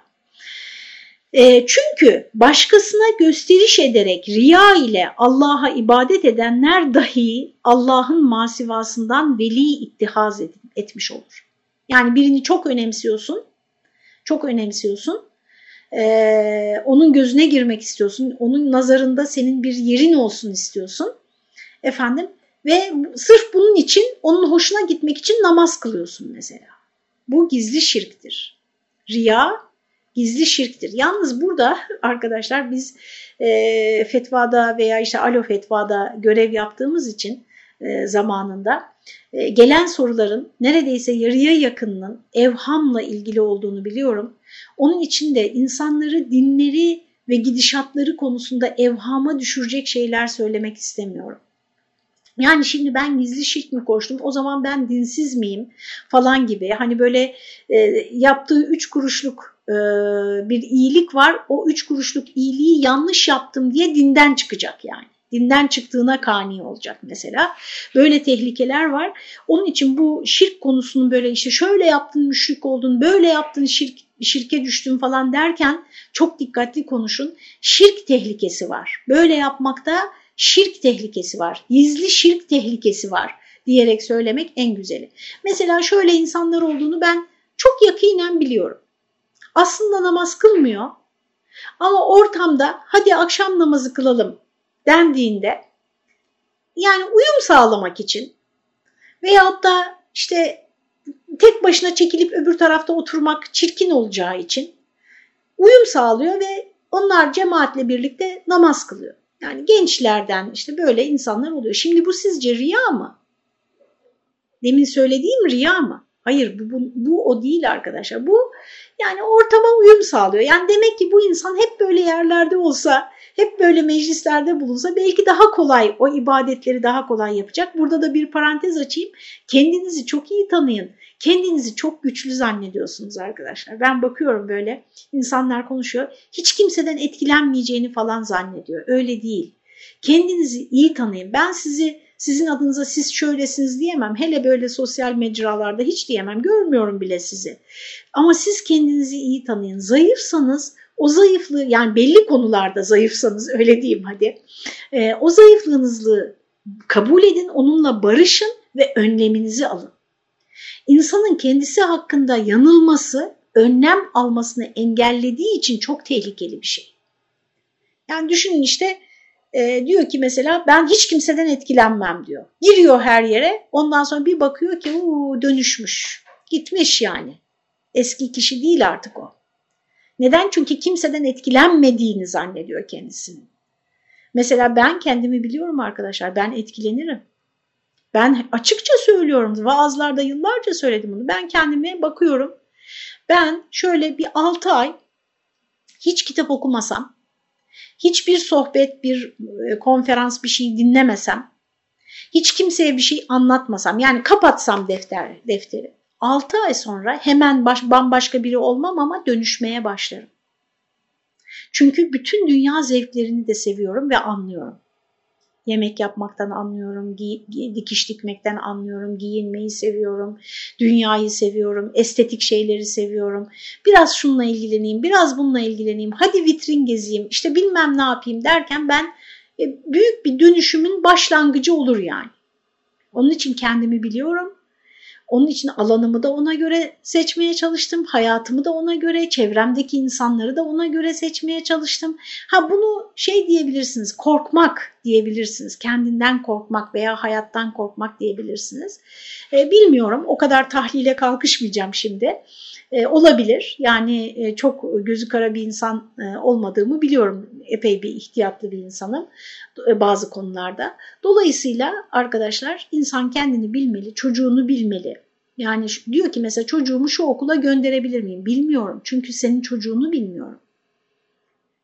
E, çünkü başkasına gösteriş ederek riya ile Allah'a ibadet edenler dahi Allah'ın masivasından veli ittihaz et, etmiş olur. Yani birini çok önemsiyorsun, çok önemsiyorsun, ee, onun gözüne girmek istiyorsun, onun nazarında senin bir yerin olsun istiyorsun. Efendim ve sırf bunun için, onun hoşuna gitmek için namaz kılıyorsun mesela. Bu gizli şirktir. Riya gizli şirktir. Yalnız burada arkadaşlar biz e, fetvada veya işte alo fetvada görev yaptığımız için e, zamanında gelen soruların neredeyse yarıya yakınının evhamla ilgili olduğunu biliyorum. Onun için de insanları dinleri ve gidişatları konusunda evhama düşürecek şeyler söylemek istemiyorum. Yani şimdi ben gizli şirk mi koştum o zaman ben dinsiz miyim falan gibi hani böyle e, yaptığı üç kuruşluk e, bir iyilik var o üç kuruşluk iyiliği yanlış yaptım diye dinden çıkacak yani. Dinden çıktığına kani olacak mesela. Böyle tehlikeler var. Onun için bu şirk konusunun böyle işte şöyle yaptın müşrik oldun, böyle yaptın şirk, şirke düştün falan derken çok dikkatli konuşun. Şirk tehlikesi var. Böyle yapmakta şirk tehlikesi var, gizli şirk tehlikesi var diyerek söylemek en güzeli. Mesela şöyle insanlar olduğunu ben çok yakinen biliyorum. Aslında namaz kılmıyor ama ortamda hadi akşam namazı kılalım dendiğinde yani uyum sağlamak için veyahut da işte tek başına çekilip öbür tarafta oturmak çirkin olacağı için uyum sağlıyor ve onlar cemaatle birlikte namaz kılıyor. Yani gençlerden işte böyle insanlar oluyor. Şimdi bu sizce riya mı? Demin söylediğim riya mı? Hayır bu, bu, bu o değil arkadaşlar. Bu yani ortama uyum sağlıyor. Yani demek ki bu insan hep böyle yerlerde olsa, hep böyle meclislerde bulunsa belki daha kolay o ibadetleri daha kolay yapacak. Burada da bir parantez açayım. Kendinizi çok iyi tanıyın. Kendinizi çok güçlü zannediyorsunuz arkadaşlar. Ben bakıyorum böyle insanlar konuşuyor. Hiç kimseden etkilenmeyeceğini falan zannediyor. Öyle değil. Kendinizi iyi tanıyın. Ben sizi sizin adınıza siz şöylesiniz diyemem. Hele böyle sosyal mecralarda hiç diyemem. Görmüyorum bile sizi. Ama siz kendinizi iyi tanıyın. Zayıfsanız o zayıflığı yani belli konularda zayıfsanız öyle diyeyim hadi. E, o zayıflığınızı kabul edin, onunla barışın ve önleminizi alın. İnsanın kendisi hakkında yanılması önlem almasını engellediği için çok tehlikeli bir şey. Yani düşünün işte e, diyor ki mesela ben hiç kimseden etkilenmem diyor. Giriyor her yere ondan sonra bir bakıyor ki uu, dönüşmüş gitmiş yani. Eski kişi değil artık o. Neden? Çünkü kimseden etkilenmediğini zannediyor kendisinin. Mesela ben kendimi biliyorum arkadaşlar ben etkilenirim. Ben açıkça söylüyorum vaazlarda yıllarca söyledim bunu. Ben kendime bakıyorum. Ben şöyle bir 6 ay hiç kitap okumasam hiçbir sohbet, bir e, konferans bir şey dinlemesem, hiç kimseye bir şey anlatmasam, yani kapatsam defter, defteri. 6 ay sonra hemen baş, bambaşka biri olmam ama dönüşmeye başlarım. Çünkü bütün dünya zevklerini de seviyorum ve anlıyorum. Yemek yapmaktan anlıyorum, gi dikiş dikmekten anlıyorum, giyinmeyi seviyorum, dünyayı seviyorum, estetik şeyleri seviyorum. Biraz şununla ilgileneyim, biraz bununla ilgileneyim, hadi vitrin gezeyim, işte bilmem ne yapayım derken ben e, büyük bir dönüşümün başlangıcı olur yani. Onun için kendimi biliyorum. Onun için alanımı da ona göre seçmeye çalıştım. Hayatımı da ona göre, çevremdeki insanları da ona göre seçmeye çalıştım. Ha bunu şey diyebilirsiniz, korkmak diyebilirsiniz. Kendinden korkmak veya hayattan korkmak diyebilirsiniz. E, bilmiyorum o kadar tahlile kalkışmayacağım şimdi. E, olabilir yani e, çok gözü kara bir insan e, olmadığımı biliyorum. Epey bir ihtiyatlı bir insanım e, bazı konularda. Dolayısıyla arkadaşlar insan kendini bilmeli, çocuğunu bilmeli. Yani diyor ki mesela çocuğumu şu okula gönderebilir miyim? Bilmiyorum çünkü senin çocuğunu bilmiyorum.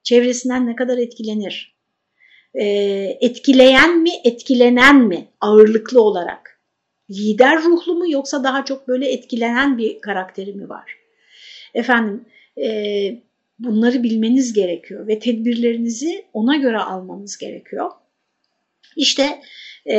Çevresinden ne kadar etkilenir? E, etkileyen mi, etkilenen mi ağırlıklı olarak? Lider ruhlu mu yoksa daha çok böyle etkilenen bir karakteri mi var? Efendim e, bunları bilmeniz gerekiyor ve tedbirlerinizi ona göre almanız gerekiyor. İşte e,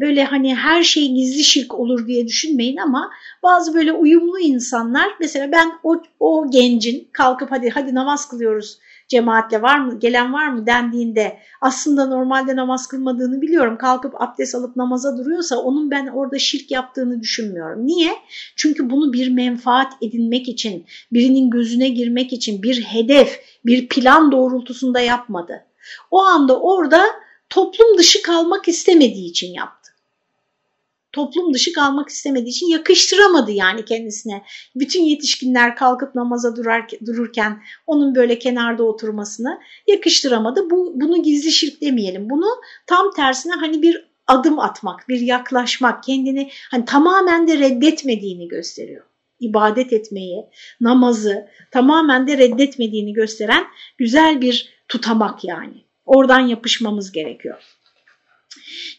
böyle hani her şey gizli şirk olur diye düşünmeyin ama bazı böyle uyumlu insanlar mesela ben o, o gencin kalkıp hadi hadi namaz kılıyoruz cemaatle var mı gelen var mı dendiğinde aslında normalde namaz kılmadığını biliyorum kalkıp abdest alıp namaza duruyorsa onun ben orada şirk yaptığını düşünmüyorum. Niye? Çünkü bunu bir menfaat edinmek için birinin gözüne girmek için bir hedef bir plan doğrultusunda yapmadı. O anda orada toplum dışı kalmak istemediği için yaptı toplum dışı kalmak istemediği için yakıştıramadı yani kendisine. Bütün yetişkinler kalkıp namaza durar, dururken onun böyle kenarda oturmasını yakıştıramadı. Bu, bunu gizli şirk demeyelim. Bunu tam tersine hani bir adım atmak, bir yaklaşmak, kendini hani tamamen de reddetmediğini gösteriyor. İbadet etmeyi, namazı tamamen de reddetmediğini gösteren güzel bir tutamak yani. Oradan yapışmamız gerekiyor.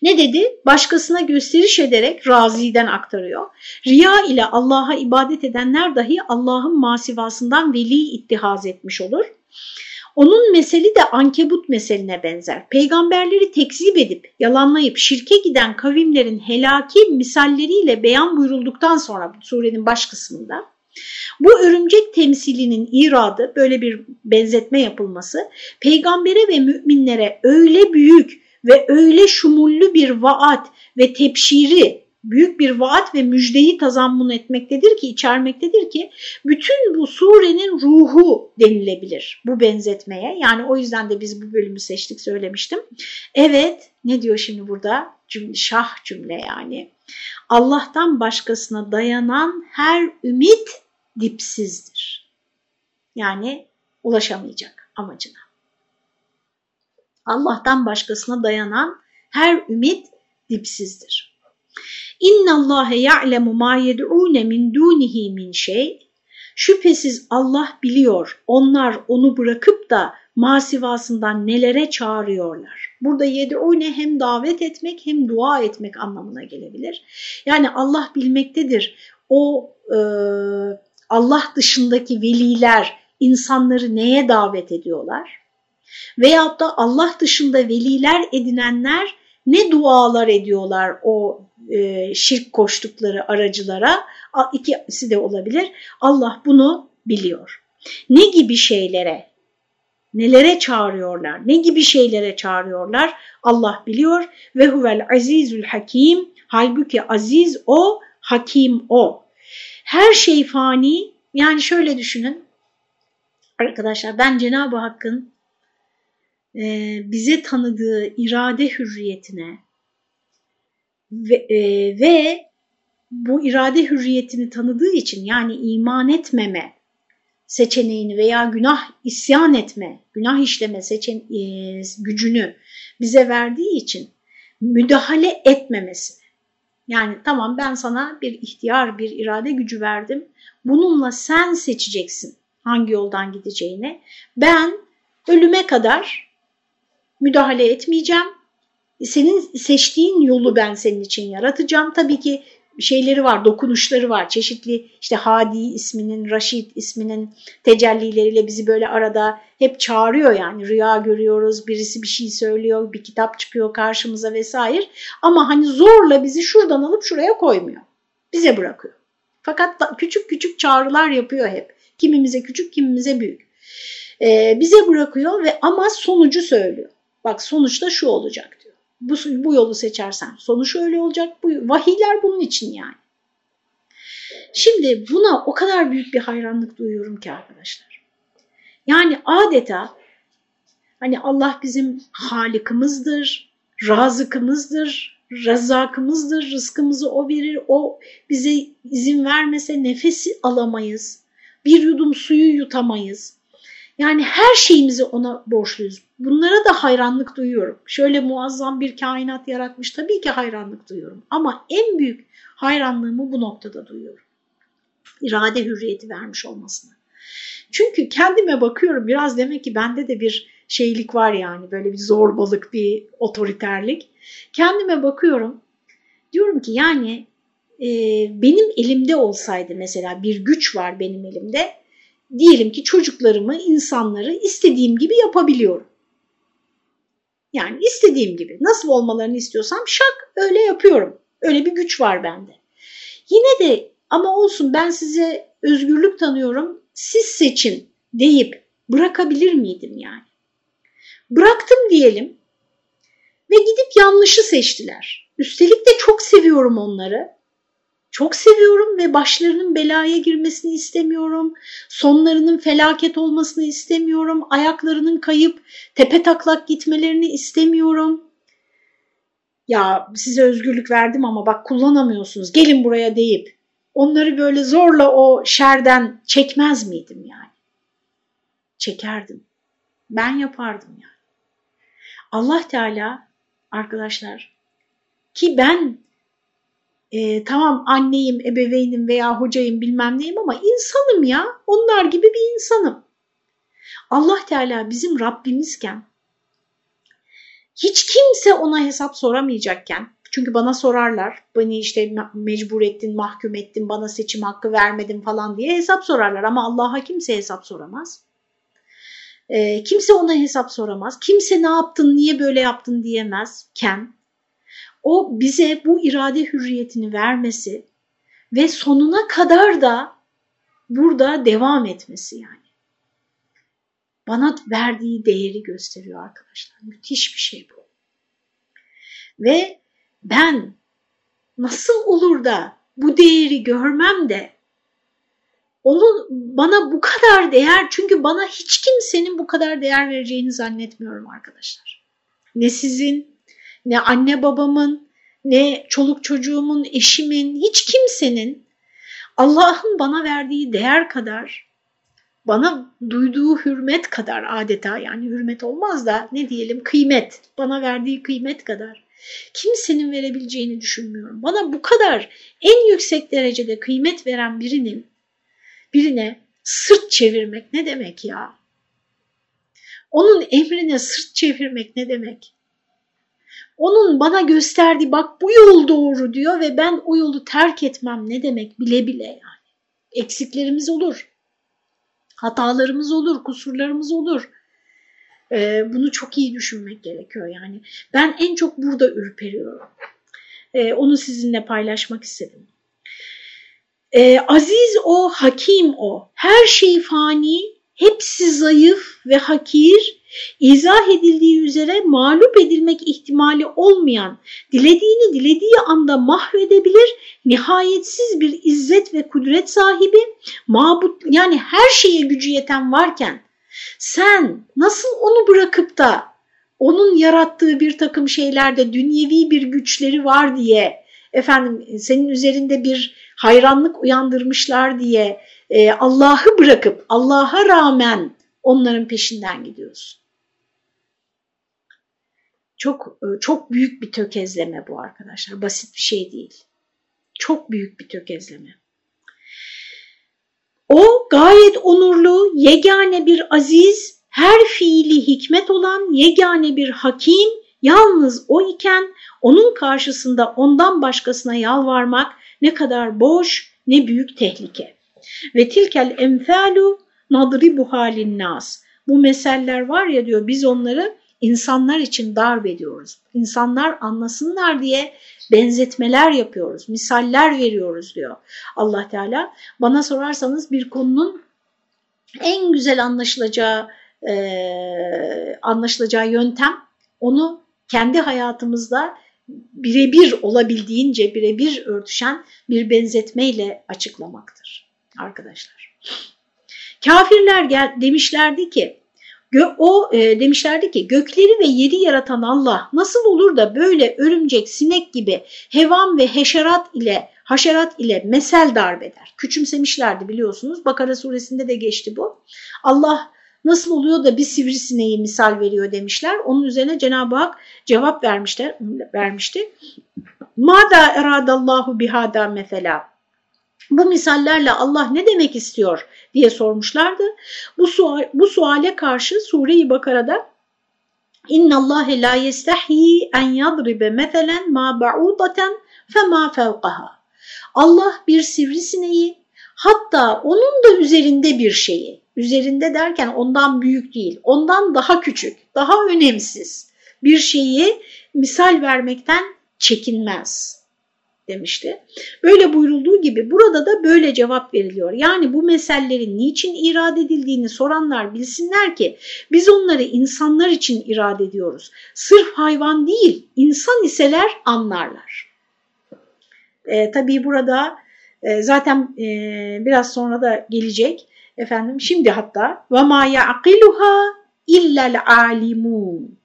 Ne dedi? Başkasına gösteriş ederek raziden aktarıyor. Riya ile Allah'a ibadet edenler dahi Allah'ın masivasından veli ittihaz etmiş olur. Onun meseli de ankebut meseline benzer. Peygamberleri tekzip edip, yalanlayıp şirke giden kavimlerin helaki misalleriyle beyan buyurulduktan sonra surenin baş kısmında bu örümcek temsilinin iradı böyle bir benzetme yapılması peygambere ve müminlere öyle büyük ve öyle şumullü bir vaat ve tepşiri büyük bir vaat ve müjdeyi tazammun etmektedir ki, içermektedir ki bütün bu surenin ruhu denilebilir bu benzetmeye. Yani o yüzden de biz bu bölümü seçtik söylemiştim. Evet ne diyor şimdi burada? Cümle, şah cümle yani. Allah'tan başkasına dayanan her ümit dipsizdir. Yani ulaşamayacak amacına. Allah'tan başkasına dayanan her ümit dipsizdir. İnna Allahe ya'lemu ma yed'un min dunihi min şey. Şüphesiz Allah biliyor. Onlar onu bırakıp da masivasından nelere çağırıyorlar. Burada yed'une hem davet etmek hem dua etmek anlamına gelebilir. Yani Allah bilmektedir. O e, Allah dışındaki veliler insanları neye davet ediyorlar? Veyahut da Allah dışında veliler edinenler ne dualar ediyorlar o e, şirk koştukları aracılara? İkisi de olabilir. Allah bunu biliyor. Ne gibi şeylere, nelere çağırıyorlar, ne gibi şeylere çağırıyorlar Allah biliyor. Ve huvel azizül hakim, halbuki aziz o, hakim o. Her şey fani, yani şöyle düşünün arkadaşlar ben Cenab-ı Hakk'ın e, bize tanıdığı irade hürriyetine ve, e, ve bu irade hürriyetini tanıdığı için yani iman etmeme seçeneğini veya günah isyan etme, günah işleme seçen, e, gücünü bize verdiği için müdahale etmemesi. Yani tamam ben sana bir ihtiyar, bir irade gücü verdim. Bununla sen seçeceksin hangi yoldan gideceğini. Ben ölüme kadar müdahale etmeyeceğim. Senin seçtiğin yolu ben senin için yaratacağım. Tabii ki şeyleri var, dokunuşları var. Çeşitli işte Hadi isminin, Raşid isminin tecellileriyle bizi böyle arada hep çağırıyor yani. Rüya görüyoruz, birisi bir şey söylüyor, bir kitap çıkıyor karşımıza vesaire. Ama hani zorla bizi şuradan alıp şuraya koymuyor. Bize bırakıyor. Fakat küçük küçük çağrılar yapıyor hep. Kimimize küçük, kimimize büyük. Ee, bize bırakıyor ve ama sonucu söylüyor. Bak sonuçta şu olacak diyor. Bu, bu yolu seçersen sonuç öyle olacak. Bu, vahiyler bunun için yani. Şimdi buna o kadar büyük bir hayranlık duyuyorum ki arkadaşlar. Yani adeta hani Allah bizim halikimizdir, razıkımızdır, rezzakımızdır, rızkımızı o verir, o bize izin vermese nefesi alamayız, bir yudum suyu yutamayız. Yani her şeyimizi ona borçluyuz. Bunlara da hayranlık duyuyorum. Şöyle muazzam bir kainat yaratmış tabii ki hayranlık duyuyorum. Ama en büyük hayranlığımı bu noktada duyuyorum. İrade hürriyeti vermiş olmasına. Çünkü kendime bakıyorum biraz demek ki bende de bir şeylik var yani böyle bir zorbalık, bir otoriterlik. Kendime bakıyorum diyorum ki yani e, benim elimde olsaydı mesela bir güç var benim elimde diyelim ki çocuklarımı, insanları istediğim gibi yapabiliyorum. Yani istediğim gibi nasıl olmalarını istiyorsam şak öyle yapıyorum. Öyle bir güç var bende. Yine de ama olsun ben size özgürlük tanıyorum siz seçin deyip bırakabilir miydim yani? Bıraktım diyelim ve gidip yanlışı seçtiler. Üstelik de çok seviyorum onları. Çok seviyorum ve başlarının belaya girmesini istemiyorum. Sonlarının felaket olmasını istemiyorum. Ayaklarının kayıp tepe taklak gitmelerini istemiyorum. Ya size özgürlük verdim ama bak kullanamıyorsunuz. Gelin buraya deyip onları böyle zorla o şerden çekmez miydim yani? Çekerdim. Ben yapardım yani. Allah Teala arkadaşlar ki ben e, tamam anneyim, ebeveynim veya hocayım bilmem neyim ama insanım ya. Onlar gibi bir insanım. Allah Teala bizim Rabbimizken hiç kimse ona hesap soramayacakken çünkü bana sorarlar beni işte mecbur ettin, mahkum ettin, bana seçim hakkı vermedin falan diye hesap sorarlar ama Allah'a kimse hesap soramaz. E, kimse ona hesap soramaz. Kimse ne yaptın, niye böyle yaptın diyemezken o bize bu irade hürriyetini vermesi ve sonuna kadar da burada devam etmesi yani. Bana verdiği değeri gösteriyor arkadaşlar. Müthiş bir şey bu. Ve ben nasıl olur da bu değeri görmem de onu bana bu kadar değer çünkü bana hiç kimsenin bu kadar değer vereceğini zannetmiyorum arkadaşlar. Ne sizin ne anne babamın, ne çoluk çocuğumun, eşimin, hiç kimsenin Allah'ın bana verdiği değer kadar, bana duyduğu hürmet kadar adeta yani hürmet olmaz da ne diyelim kıymet, bana verdiği kıymet kadar kimsenin verebileceğini düşünmüyorum. Bana bu kadar en yüksek derecede kıymet veren birinin birine sırt çevirmek ne demek ya? Onun emrine sırt çevirmek ne demek? Onun bana gösterdiği bak bu yol doğru diyor ve ben o yolu terk etmem ne demek bile bile yani. Eksiklerimiz olur. Hatalarımız olur, kusurlarımız olur. Ee, bunu çok iyi düşünmek gerekiyor yani. Ben en çok burada ürperiyorum. Ee, onu sizinle paylaşmak istedim. Ee, aziz o, hakim o. Her şey fani, hepsi zayıf ve hakir, izah edildiği üzere mağlup edilmek ihtimali olmayan, dilediğini dilediği anda mahvedebilir, nihayetsiz bir izzet ve kudret sahibi, mabut yani her şeye gücü yeten varken sen nasıl onu bırakıp da onun yarattığı bir takım şeylerde dünyevi bir güçleri var diye efendim senin üzerinde bir hayranlık uyandırmışlar diye e, Allah'ı bırakıp Allah'a rağmen onların peşinden gidiyorsun. Çok e, çok büyük bir tökezleme bu arkadaşlar. Basit bir şey değil. Çok büyük bir tökezleme. O gayet onurlu, yegane bir aziz, her fiili hikmet olan yegane bir hakim, yalnız o iken onun karşısında ondan başkasına yalvarmak ne kadar boş, ne büyük tehlike. Ve tilkel emfalu nadribu halin nas. Bu meseller var ya diyor biz onları insanlar için darp ediyoruz. İnsanlar anlasınlar diye benzetmeler yapıyoruz, misaller veriyoruz diyor Allah Teala. Bana sorarsanız bir konunun en güzel anlaşılacağı e, anlaşılacağı yöntem onu kendi hayatımızda birebir olabildiğince birebir örtüşen bir benzetmeyle açıklamaktır arkadaşlar. Kafirler gel, demişlerdi ki o e, demişlerdi ki gökleri ve yeri yaratan Allah nasıl olur da böyle örümcek, sinek gibi hevan ve heşerat ile haşerat ile mesel darbeder. Küçümsemişlerdi biliyorsunuz. Bakara suresinde de geçti bu. Allah nasıl oluyor da bir sivrisineği misal veriyor demişler. Onun üzerine Cenab-ı Hak cevap vermişler, vermişti. Mada eradallahu bihada mesela. Bu misallerle Allah ne demek istiyor diye sormuşlardı. Bu, sual, bu suale karşı Sure-i Bakara'da İnna Allah la yestahi en yadribe meselen ma ba'udaten fema fevqaha. Allah bir sivrisineği hatta onun da üzerinde bir şeyi, üzerinde derken ondan büyük değil, ondan daha küçük, daha önemsiz bir şeyi misal vermekten çekinmez demişti. Böyle buyurulduğu gibi burada da böyle cevap veriliyor. Yani bu meselelerin niçin irade edildiğini soranlar bilsinler ki biz onları insanlar için irade ediyoruz. Sırf hayvan değil, insan iseler anlarlar. E, tabii burada e, zaten e, biraz sonra da gelecek efendim. Şimdi hatta ve ma ya'qiluha illa'l alimun.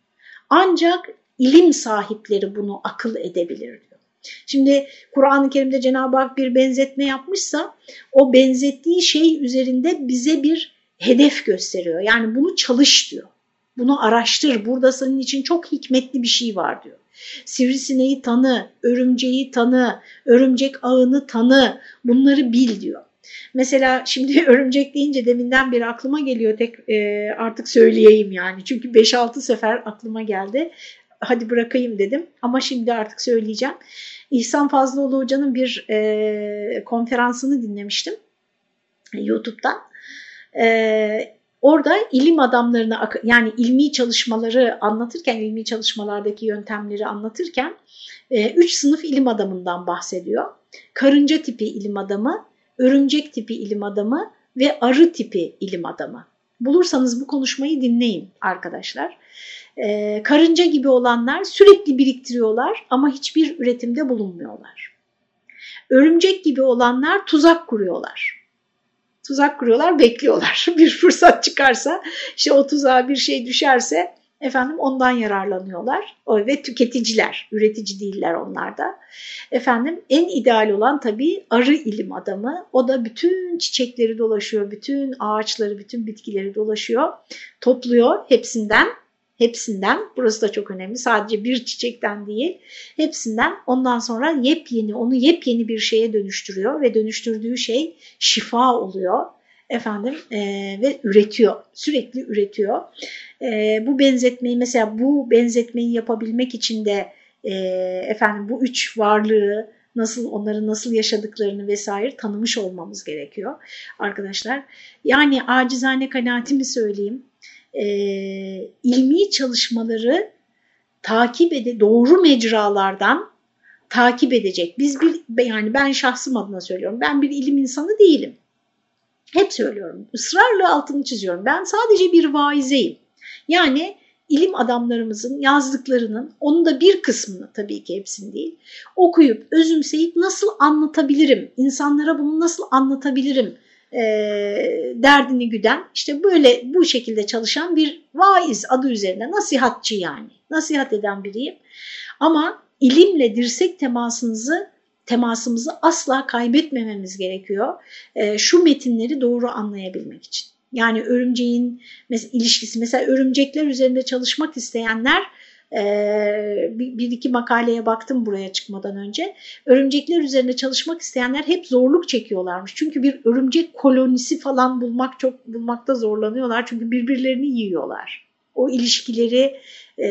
Ancak ilim sahipleri bunu akıl edebilir. Şimdi Kur'an-ı Kerim'de Cenab-ı Hak bir benzetme yapmışsa o benzettiği şey üzerinde bize bir hedef gösteriyor. Yani bunu çalış diyor. Bunu araştır. Burada senin için çok hikmetli bir şey var diyor. Sivrisineği tanı, örümceği tanı, örümcek ağını tanı, bunları bil diyor. Mesela şimdi örümcek deyince deminden beri aklıma geliyor tek e, artık söyleyeyim yani. Çünkü 5-6 sefer aklıma geldi. Hadi bırakayım dedim ama şimdi artık söyleyeceğim. İhsan Fazlıoğlu Hoca'nın bir e, konferansını dinlemiştim YouTube'dan. E, orada ilim adamlarına yani ilmi çalışmaları anlatırken, ilmi çalışmalardaki yöntemleri anlatırken e, üç sınıf ilim adamından bahsediyor. Karınca tipi ilim adamı, örümcek tipi ilim adamı ve arı tipi ilim adamı. Bulursanız bu konuşmayı dinleyin arkadaşlar. Ee, karınca gibi olanlar sürekli biriktiriyorlar ama hiçbir üretimde bulunmuyorlar. Örümcek gibi olanlar tuzak kuruyorlar. Tuzak kuruyorlar, bekliyorlar. Bir fırsat çıkarsa, işte o tuzağa bir şey düşerse efendim ondan yararlanıyorlar ve tüketiciler, üretici değiller onlar da. Efendim en ideal olan tabii arı ilim adamı. O da bütün çiçekleri dolaşıyor, bütün ağaçları, bütün bitkileri dolaşıyor, topluyor hepsinden hepsinden burası da çok önemli sadece bir çiçekten değil hepsinden ondan sonra yepyeni onu yepyeni bir şeye dönüştürüyor ve dönüştürdüğü şey şifa oluyor efendim e, ve üretiyor sürekli üretiyor e, bu benzetmeyi mesela bu benzetmeyi yapabilmek için de e, efendim bu üç varlığı nasıl onların nasıl yaşadıklarını vesaire tanımış olmamız gerekiyor arkadaşlar yani acizane kanaatimi söyleyeyim e, ilmi çalışmaları takip ede doğru mecralardan takip edecek. Biz bir yani ben şahsım adına söylüyorum. Ben bir ilim insanı değilim. Hep söylüyorum. ısrarla altını çiziyorum. Ben sadece bir vaizeyim. Yani ilim adamlarımızın yazdıklarının, onun da bir kısmını tabii ki hepsini değil, okuyup, özümseyip nasıl anlatabilirim, insanlara bunu nasıl anlatabilirim e, derdini güden, işte böyle bu şekilde çalışan bir vaiz adı üzerinde, nasihatçı yani, nasihat eden biriyim. Ama ilimle dirsek temasınızı temasımızı asla kaybetmememiz gerekiyor. E, şu metinleri doğru anlayabilmek için. Yani örümceğin ilişkisi, mesela örümcekler üzerinde çalışmak isteyenler ee, bir iki makaleye baktım buraya çıkmadan önce. Örümcekler üzerinde çalışmak isteyenler hep zorluk çekiyorlarmış. Çünkü bir örümcek kolonisi falan bulmak çok bulmakta zorlanıyorlar. Çünkü birbirlerini yiyorlar. O ilişkileri e,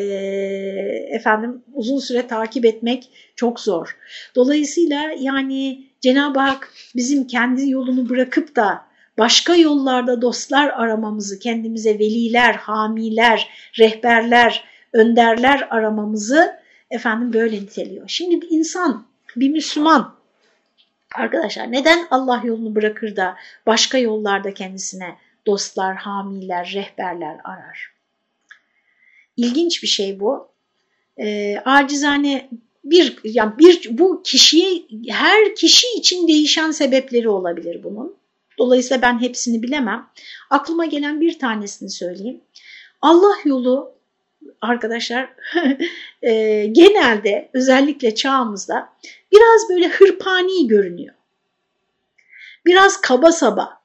efendim uzun süre takip etmek çok zor. Dolayısıyla yani Cenab-ı Hak bizim kendi yolunu bırakıp da başka yollarda dostlar aramamızı, kendimize veliler, hamiler, rehberler, önderler aramamızı efendim böyle niteliyor. Şimdi bir insan, bir Müslüman arkadaşlar neden Allah yolunu bırakır da başka yollarda kendisine dostlar, hamiler, rehberler arar? İlginç bir şey bu. E, acizane bir yani bir bu kişiye her kişi için değişen sebepleri olabilir bunun. Dolayısıyla ben hepsini bilemem. Aklıma gelen bir tanesini söyleyeyim. Allah yolu arkadaşlar e, genelde özellikle çağımızda biraz böyle hırpani görünüyor. Biraz kaba saba,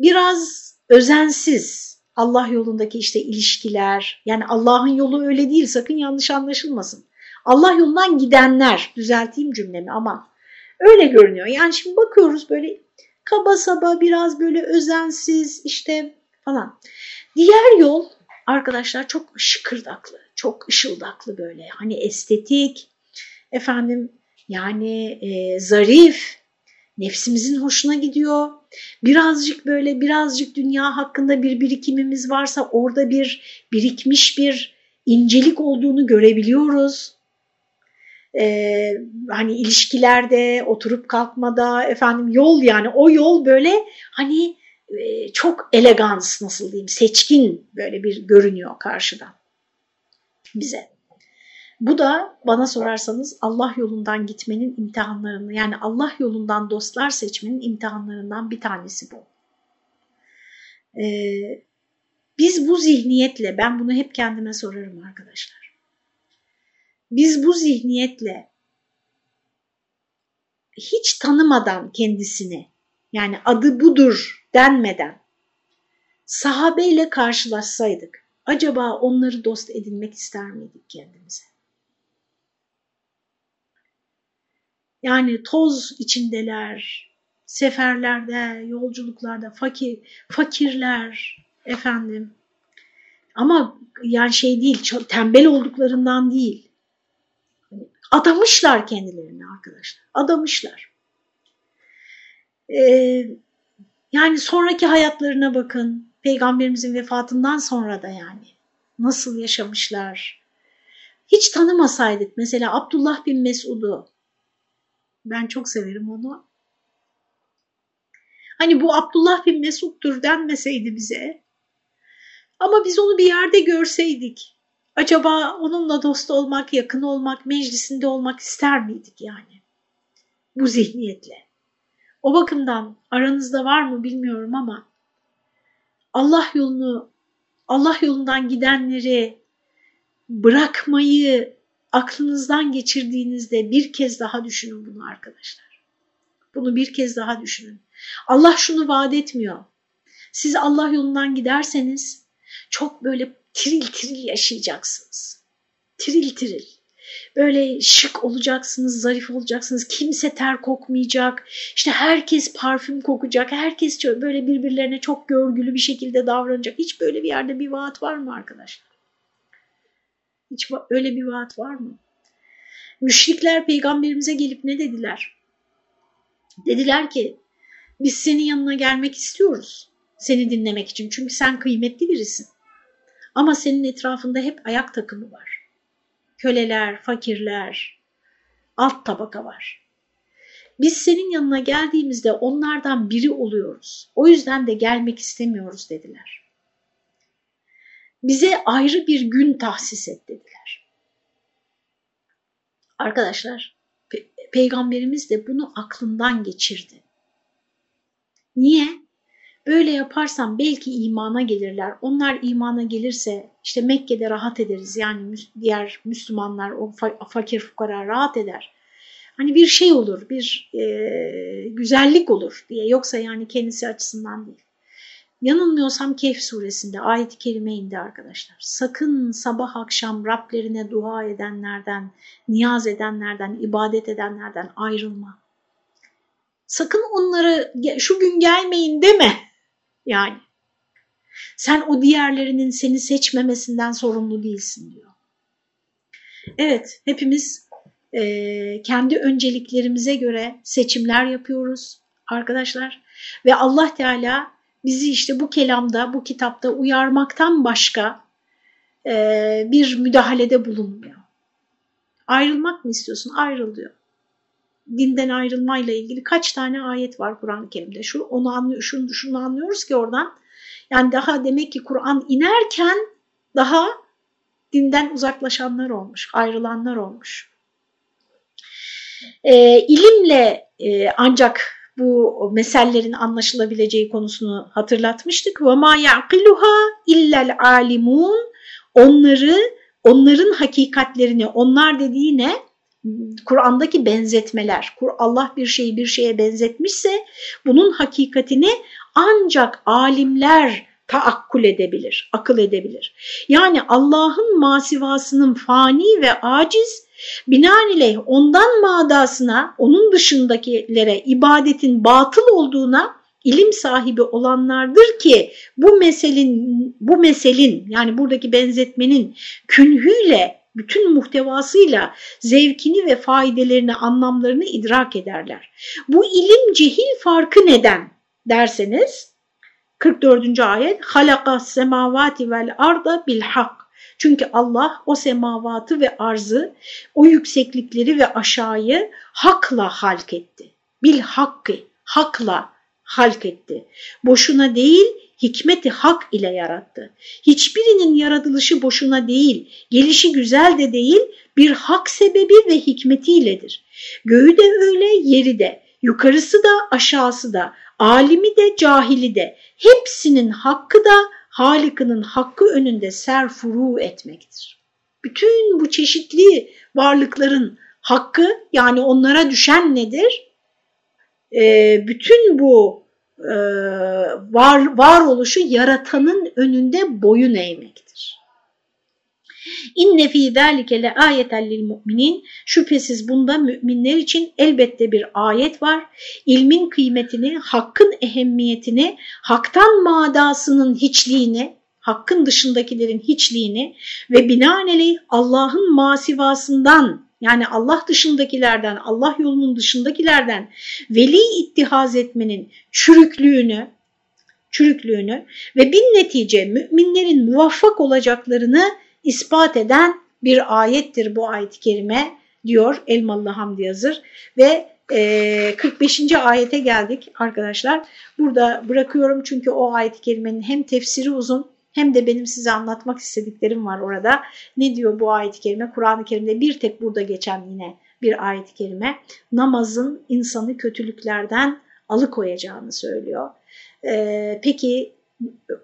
biraz özensiz Allah yolundaki işte ilişkiler yani Allah'ın yolu öyle değil sakın yanlış anlaşılmasın. Allah yolundan gidenler düzelteyim cümlemi ama öyle görünüyor. Yani şimdi bakıyoruz böyle kaba saba biraz böyle özensiz işte falan. Diğer yol arkadaşlar çok şıkırdaklı, çok ışıldaklı böyle hani estetik, efendim yani e, zarif, nefsimizin hoşuna gidiyor. Birazcık böyle birazcık dünya hakkında bir birikimimiz varsa orada bir birikmiş bir incelik olduğunu görebiliyoruz. Ee, hani ilişkilerde, oturup kalkmada, efendim yol yani o yol böyle hani e, çok elegans nasıl diyeyim seçkin böyle bir görünüyor karşıdan bize. Bu da bana sorarsanız Allah yolundan gitmenin imtihanlarını yani Allah yolundan dostlar seçmenin imtihanlarından bir tanesi bu. Ee, biz bu zihniyetle ben bunu hep kendime sorarım arkadaşlar. Biz bu zihniyetle hiç tanımadan kendisini yani adı budur denmeden sahabeyle karşılaşsaydık acaba onları dost edinmek ister miydik kendimize? Yani toz içindeler, seferlerde, yolculuklarda fakir, fakirler efendim. Ama yani şey değil, çok tembel olduklarından değil. Adamışlar kendilerini arkadaşlar. Adamışlar. Ee, yani sonraki hayatlarına bakın. Peygamberimizin vefatından sonra da yani. Nasıl yaşamışlar. Hiç tanımasaydık mesela Abdullah bin Mesud'u ben çok severim onu. Hani bu Abdullah bin Mesud'dur denmeseydi bize ama biz onu bir yerde görseydik acaba onunla dost olmak, yakın olmak, meclisinde olmak ister miydik yani? Bu zihniyetle. O bakımdan aranızda var mı bilmiyorum ama Allah yolunu, Allah yolundan gidenleri bırakmayı aklınızdan geçirdiğinizde bir kez daha düşünün bunu arkadaşlar. Bunu bir kez daha düşünün. Allah şunu vaat etmiyor. Siz Allah yolundan giderseniz çok böyle tiril tiril yaşayacaksınız. Tiril tiril. Böyle şık olacaksınız, zarif olacaksınız. Kimse ter kokmayacak. İşte herkes parfüm kokacak. Herkes böyle birbirlerine çok görgülü bir şekilde davranacak. Hiç böyle bir yerde bir vaat var mı arkadaşlar? Hiç öyle bir vaat var mı? Müşrikler peygamberimize gelip ne dediler? Dediler ki biz senin yanına gelmek istiyoruz seni dinlemek için. Çünkü sen kıymetli birisin. Ama senin etrafında hep ayak takımı var. Köleler, fakirler, alt tabaka var. Biz senin yanına geldiğimizde onlardan biri oluyoruz. O yüzden de gelmek istemiyoruz dediler bize ayrı bir gün tahsis et dediler. Arkadaşlar pe peygamberimiz de bunu aklından geçirdi. Niye? Böyle yaparsam belki imana gelirler. Onlar imana gelirse işte Mekke'de rahat ederiz. Yani diğer Müslümanlar, o fakir fukara rahat eder. Hani bir şey olur, bir e, güzellik olur diye. Yoksa yani kendisi açısından değil. Yanılmıyorsam Kehf suresinde ayet-i kerime indi arkadaşlar. Sakın sabah akşam Rablerine dua edenlerden, niyaz edenlerden, ibadet edenlerden ayrılma. Sakın onları şu gün gelmeyin deme. Yani sen o diğerlerinin seni seçmemesinden sorumlu değilsin diyor. Evet hepimiz e, kendi önceliklerimize göre seçimler yapıyoruz arkadaşlar. Ve Allah Teala bizi işte bu kelamda, bu kitapta uyarmaktan başka e, bir müdahalede bulunmuyor. Ayrılmak mı istiyorsun? Ayrıl diyor. Dinden ayrılmayla ilgili kaç tane ayet var Kur'an-ı Kerim'de? Şu onu anlıyor, şunu, şunu anlıyoruz ki oradan. Yani daha demek ki Kur'an inerken daha dinden uzaklaşanlar olmuş, ayrılanlar olmuş. E, ilimle e, ancak bu mesellerin anlaşılabileceği konusunu hatırlatmıştık. Ve ma yaqiluha illel alimun onları onların hakikatlerini onlar dediği ne? Kur'an'daki benzetmeler. Allah bir şeyi bir şeye benzetmişse bunun hakikatini ancak alimler taakkul edebilir, akıl edebilir. Yani Allah'ın masivasının fani ve aciz, binaenaleyh ondan madasına, onun dışındakilere ibadetin batıl olduğuna ilim sahibi olanlardır ki bu meselin, bu meselin yani buradaki benzetmenin künhüyle bütün muhtevasıyla zevkini ve faydelerini, anlamlarını idrak ederler. Bu ilim cehil farkı neden derseniz 44. ayet halakas semavati vel arda bil hak. Çünkü Allah o semavatı ve arzı, o yükseklikleri ve aşağıyı hakla halk etti. Bil hakkı, hakla halk etti. Boşuna değil, hikmeti hak ile yarattı. Hiçbirinin yaratılışı boşuna değil, gelişi güzel de değil, bir hak sebebi ve hikmetiyledir. Göğü de öyle, yeri de, yukarısı da aşağısı da, alimi de cahili de, hepsinin hakkı da Halık'ının hakkı önünde serfuru etmektir. Bütün bu çeşitli varlıkların hakkı yani onlara düşen nedir? Ee, bütün bu e, var, varoluşu yaratanın önünde boyun eğmektir. İnne fî zâlike le âyeten lil mu'minin. Şüphesiz bunda müminler için elbette bir ayet var. İlmin kıymetini, hakkın ehemmiyetini, haktan madasının hiçliğini, hakkın dışındakilerin hiçliğini ve binaenaleyh Allah'ın masivasından yani Allah dışındakilerden, Allah yolunun dışındakilerden veli ittihaz etmenin çürüklüğünü, çürüklüğünü ve bin netice müminlerin muvaffak olacaklarını ispat eden bir ayettir bu ayet-i kerime diyor Elmalı Hamdi Yazır ve e, 45. ayete geldik arkadaşlar. Burada bırakıyorum çünkü o ayet-i kerimenin hem tefsiri uzun hem de benim size anlatmak istediklerim var orada. Ne diyor bu ayet-i kerime? Kur'an-ı Kerim'de bir tek burada geçen yine bir ayet-i kerime. Namazın insanı kötülüklerden alıkoyacağını söylüyor. Ee, peki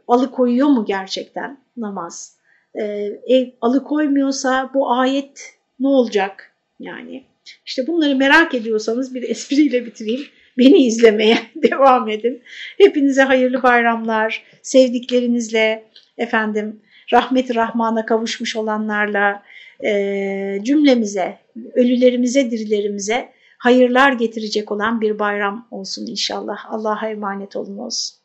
alıkoyuyor mu gerçekten namaz? Ee, alıkoymuyorsa bu ayet ne olacak? Yani işte bunları merak ediyorsanız bir espriyle bitireyim. Beni izlemeye devam edin. Hepinize hayırlı bayramlar, sevdiklerinizle, efendim rahmet rahmana kavuşmuş olanlarla e, cümlemize, ölülerimize, dirilerimize hayırlar getirecek olan bir bayram olsun inşallah. Allah'a emanet olun olsun.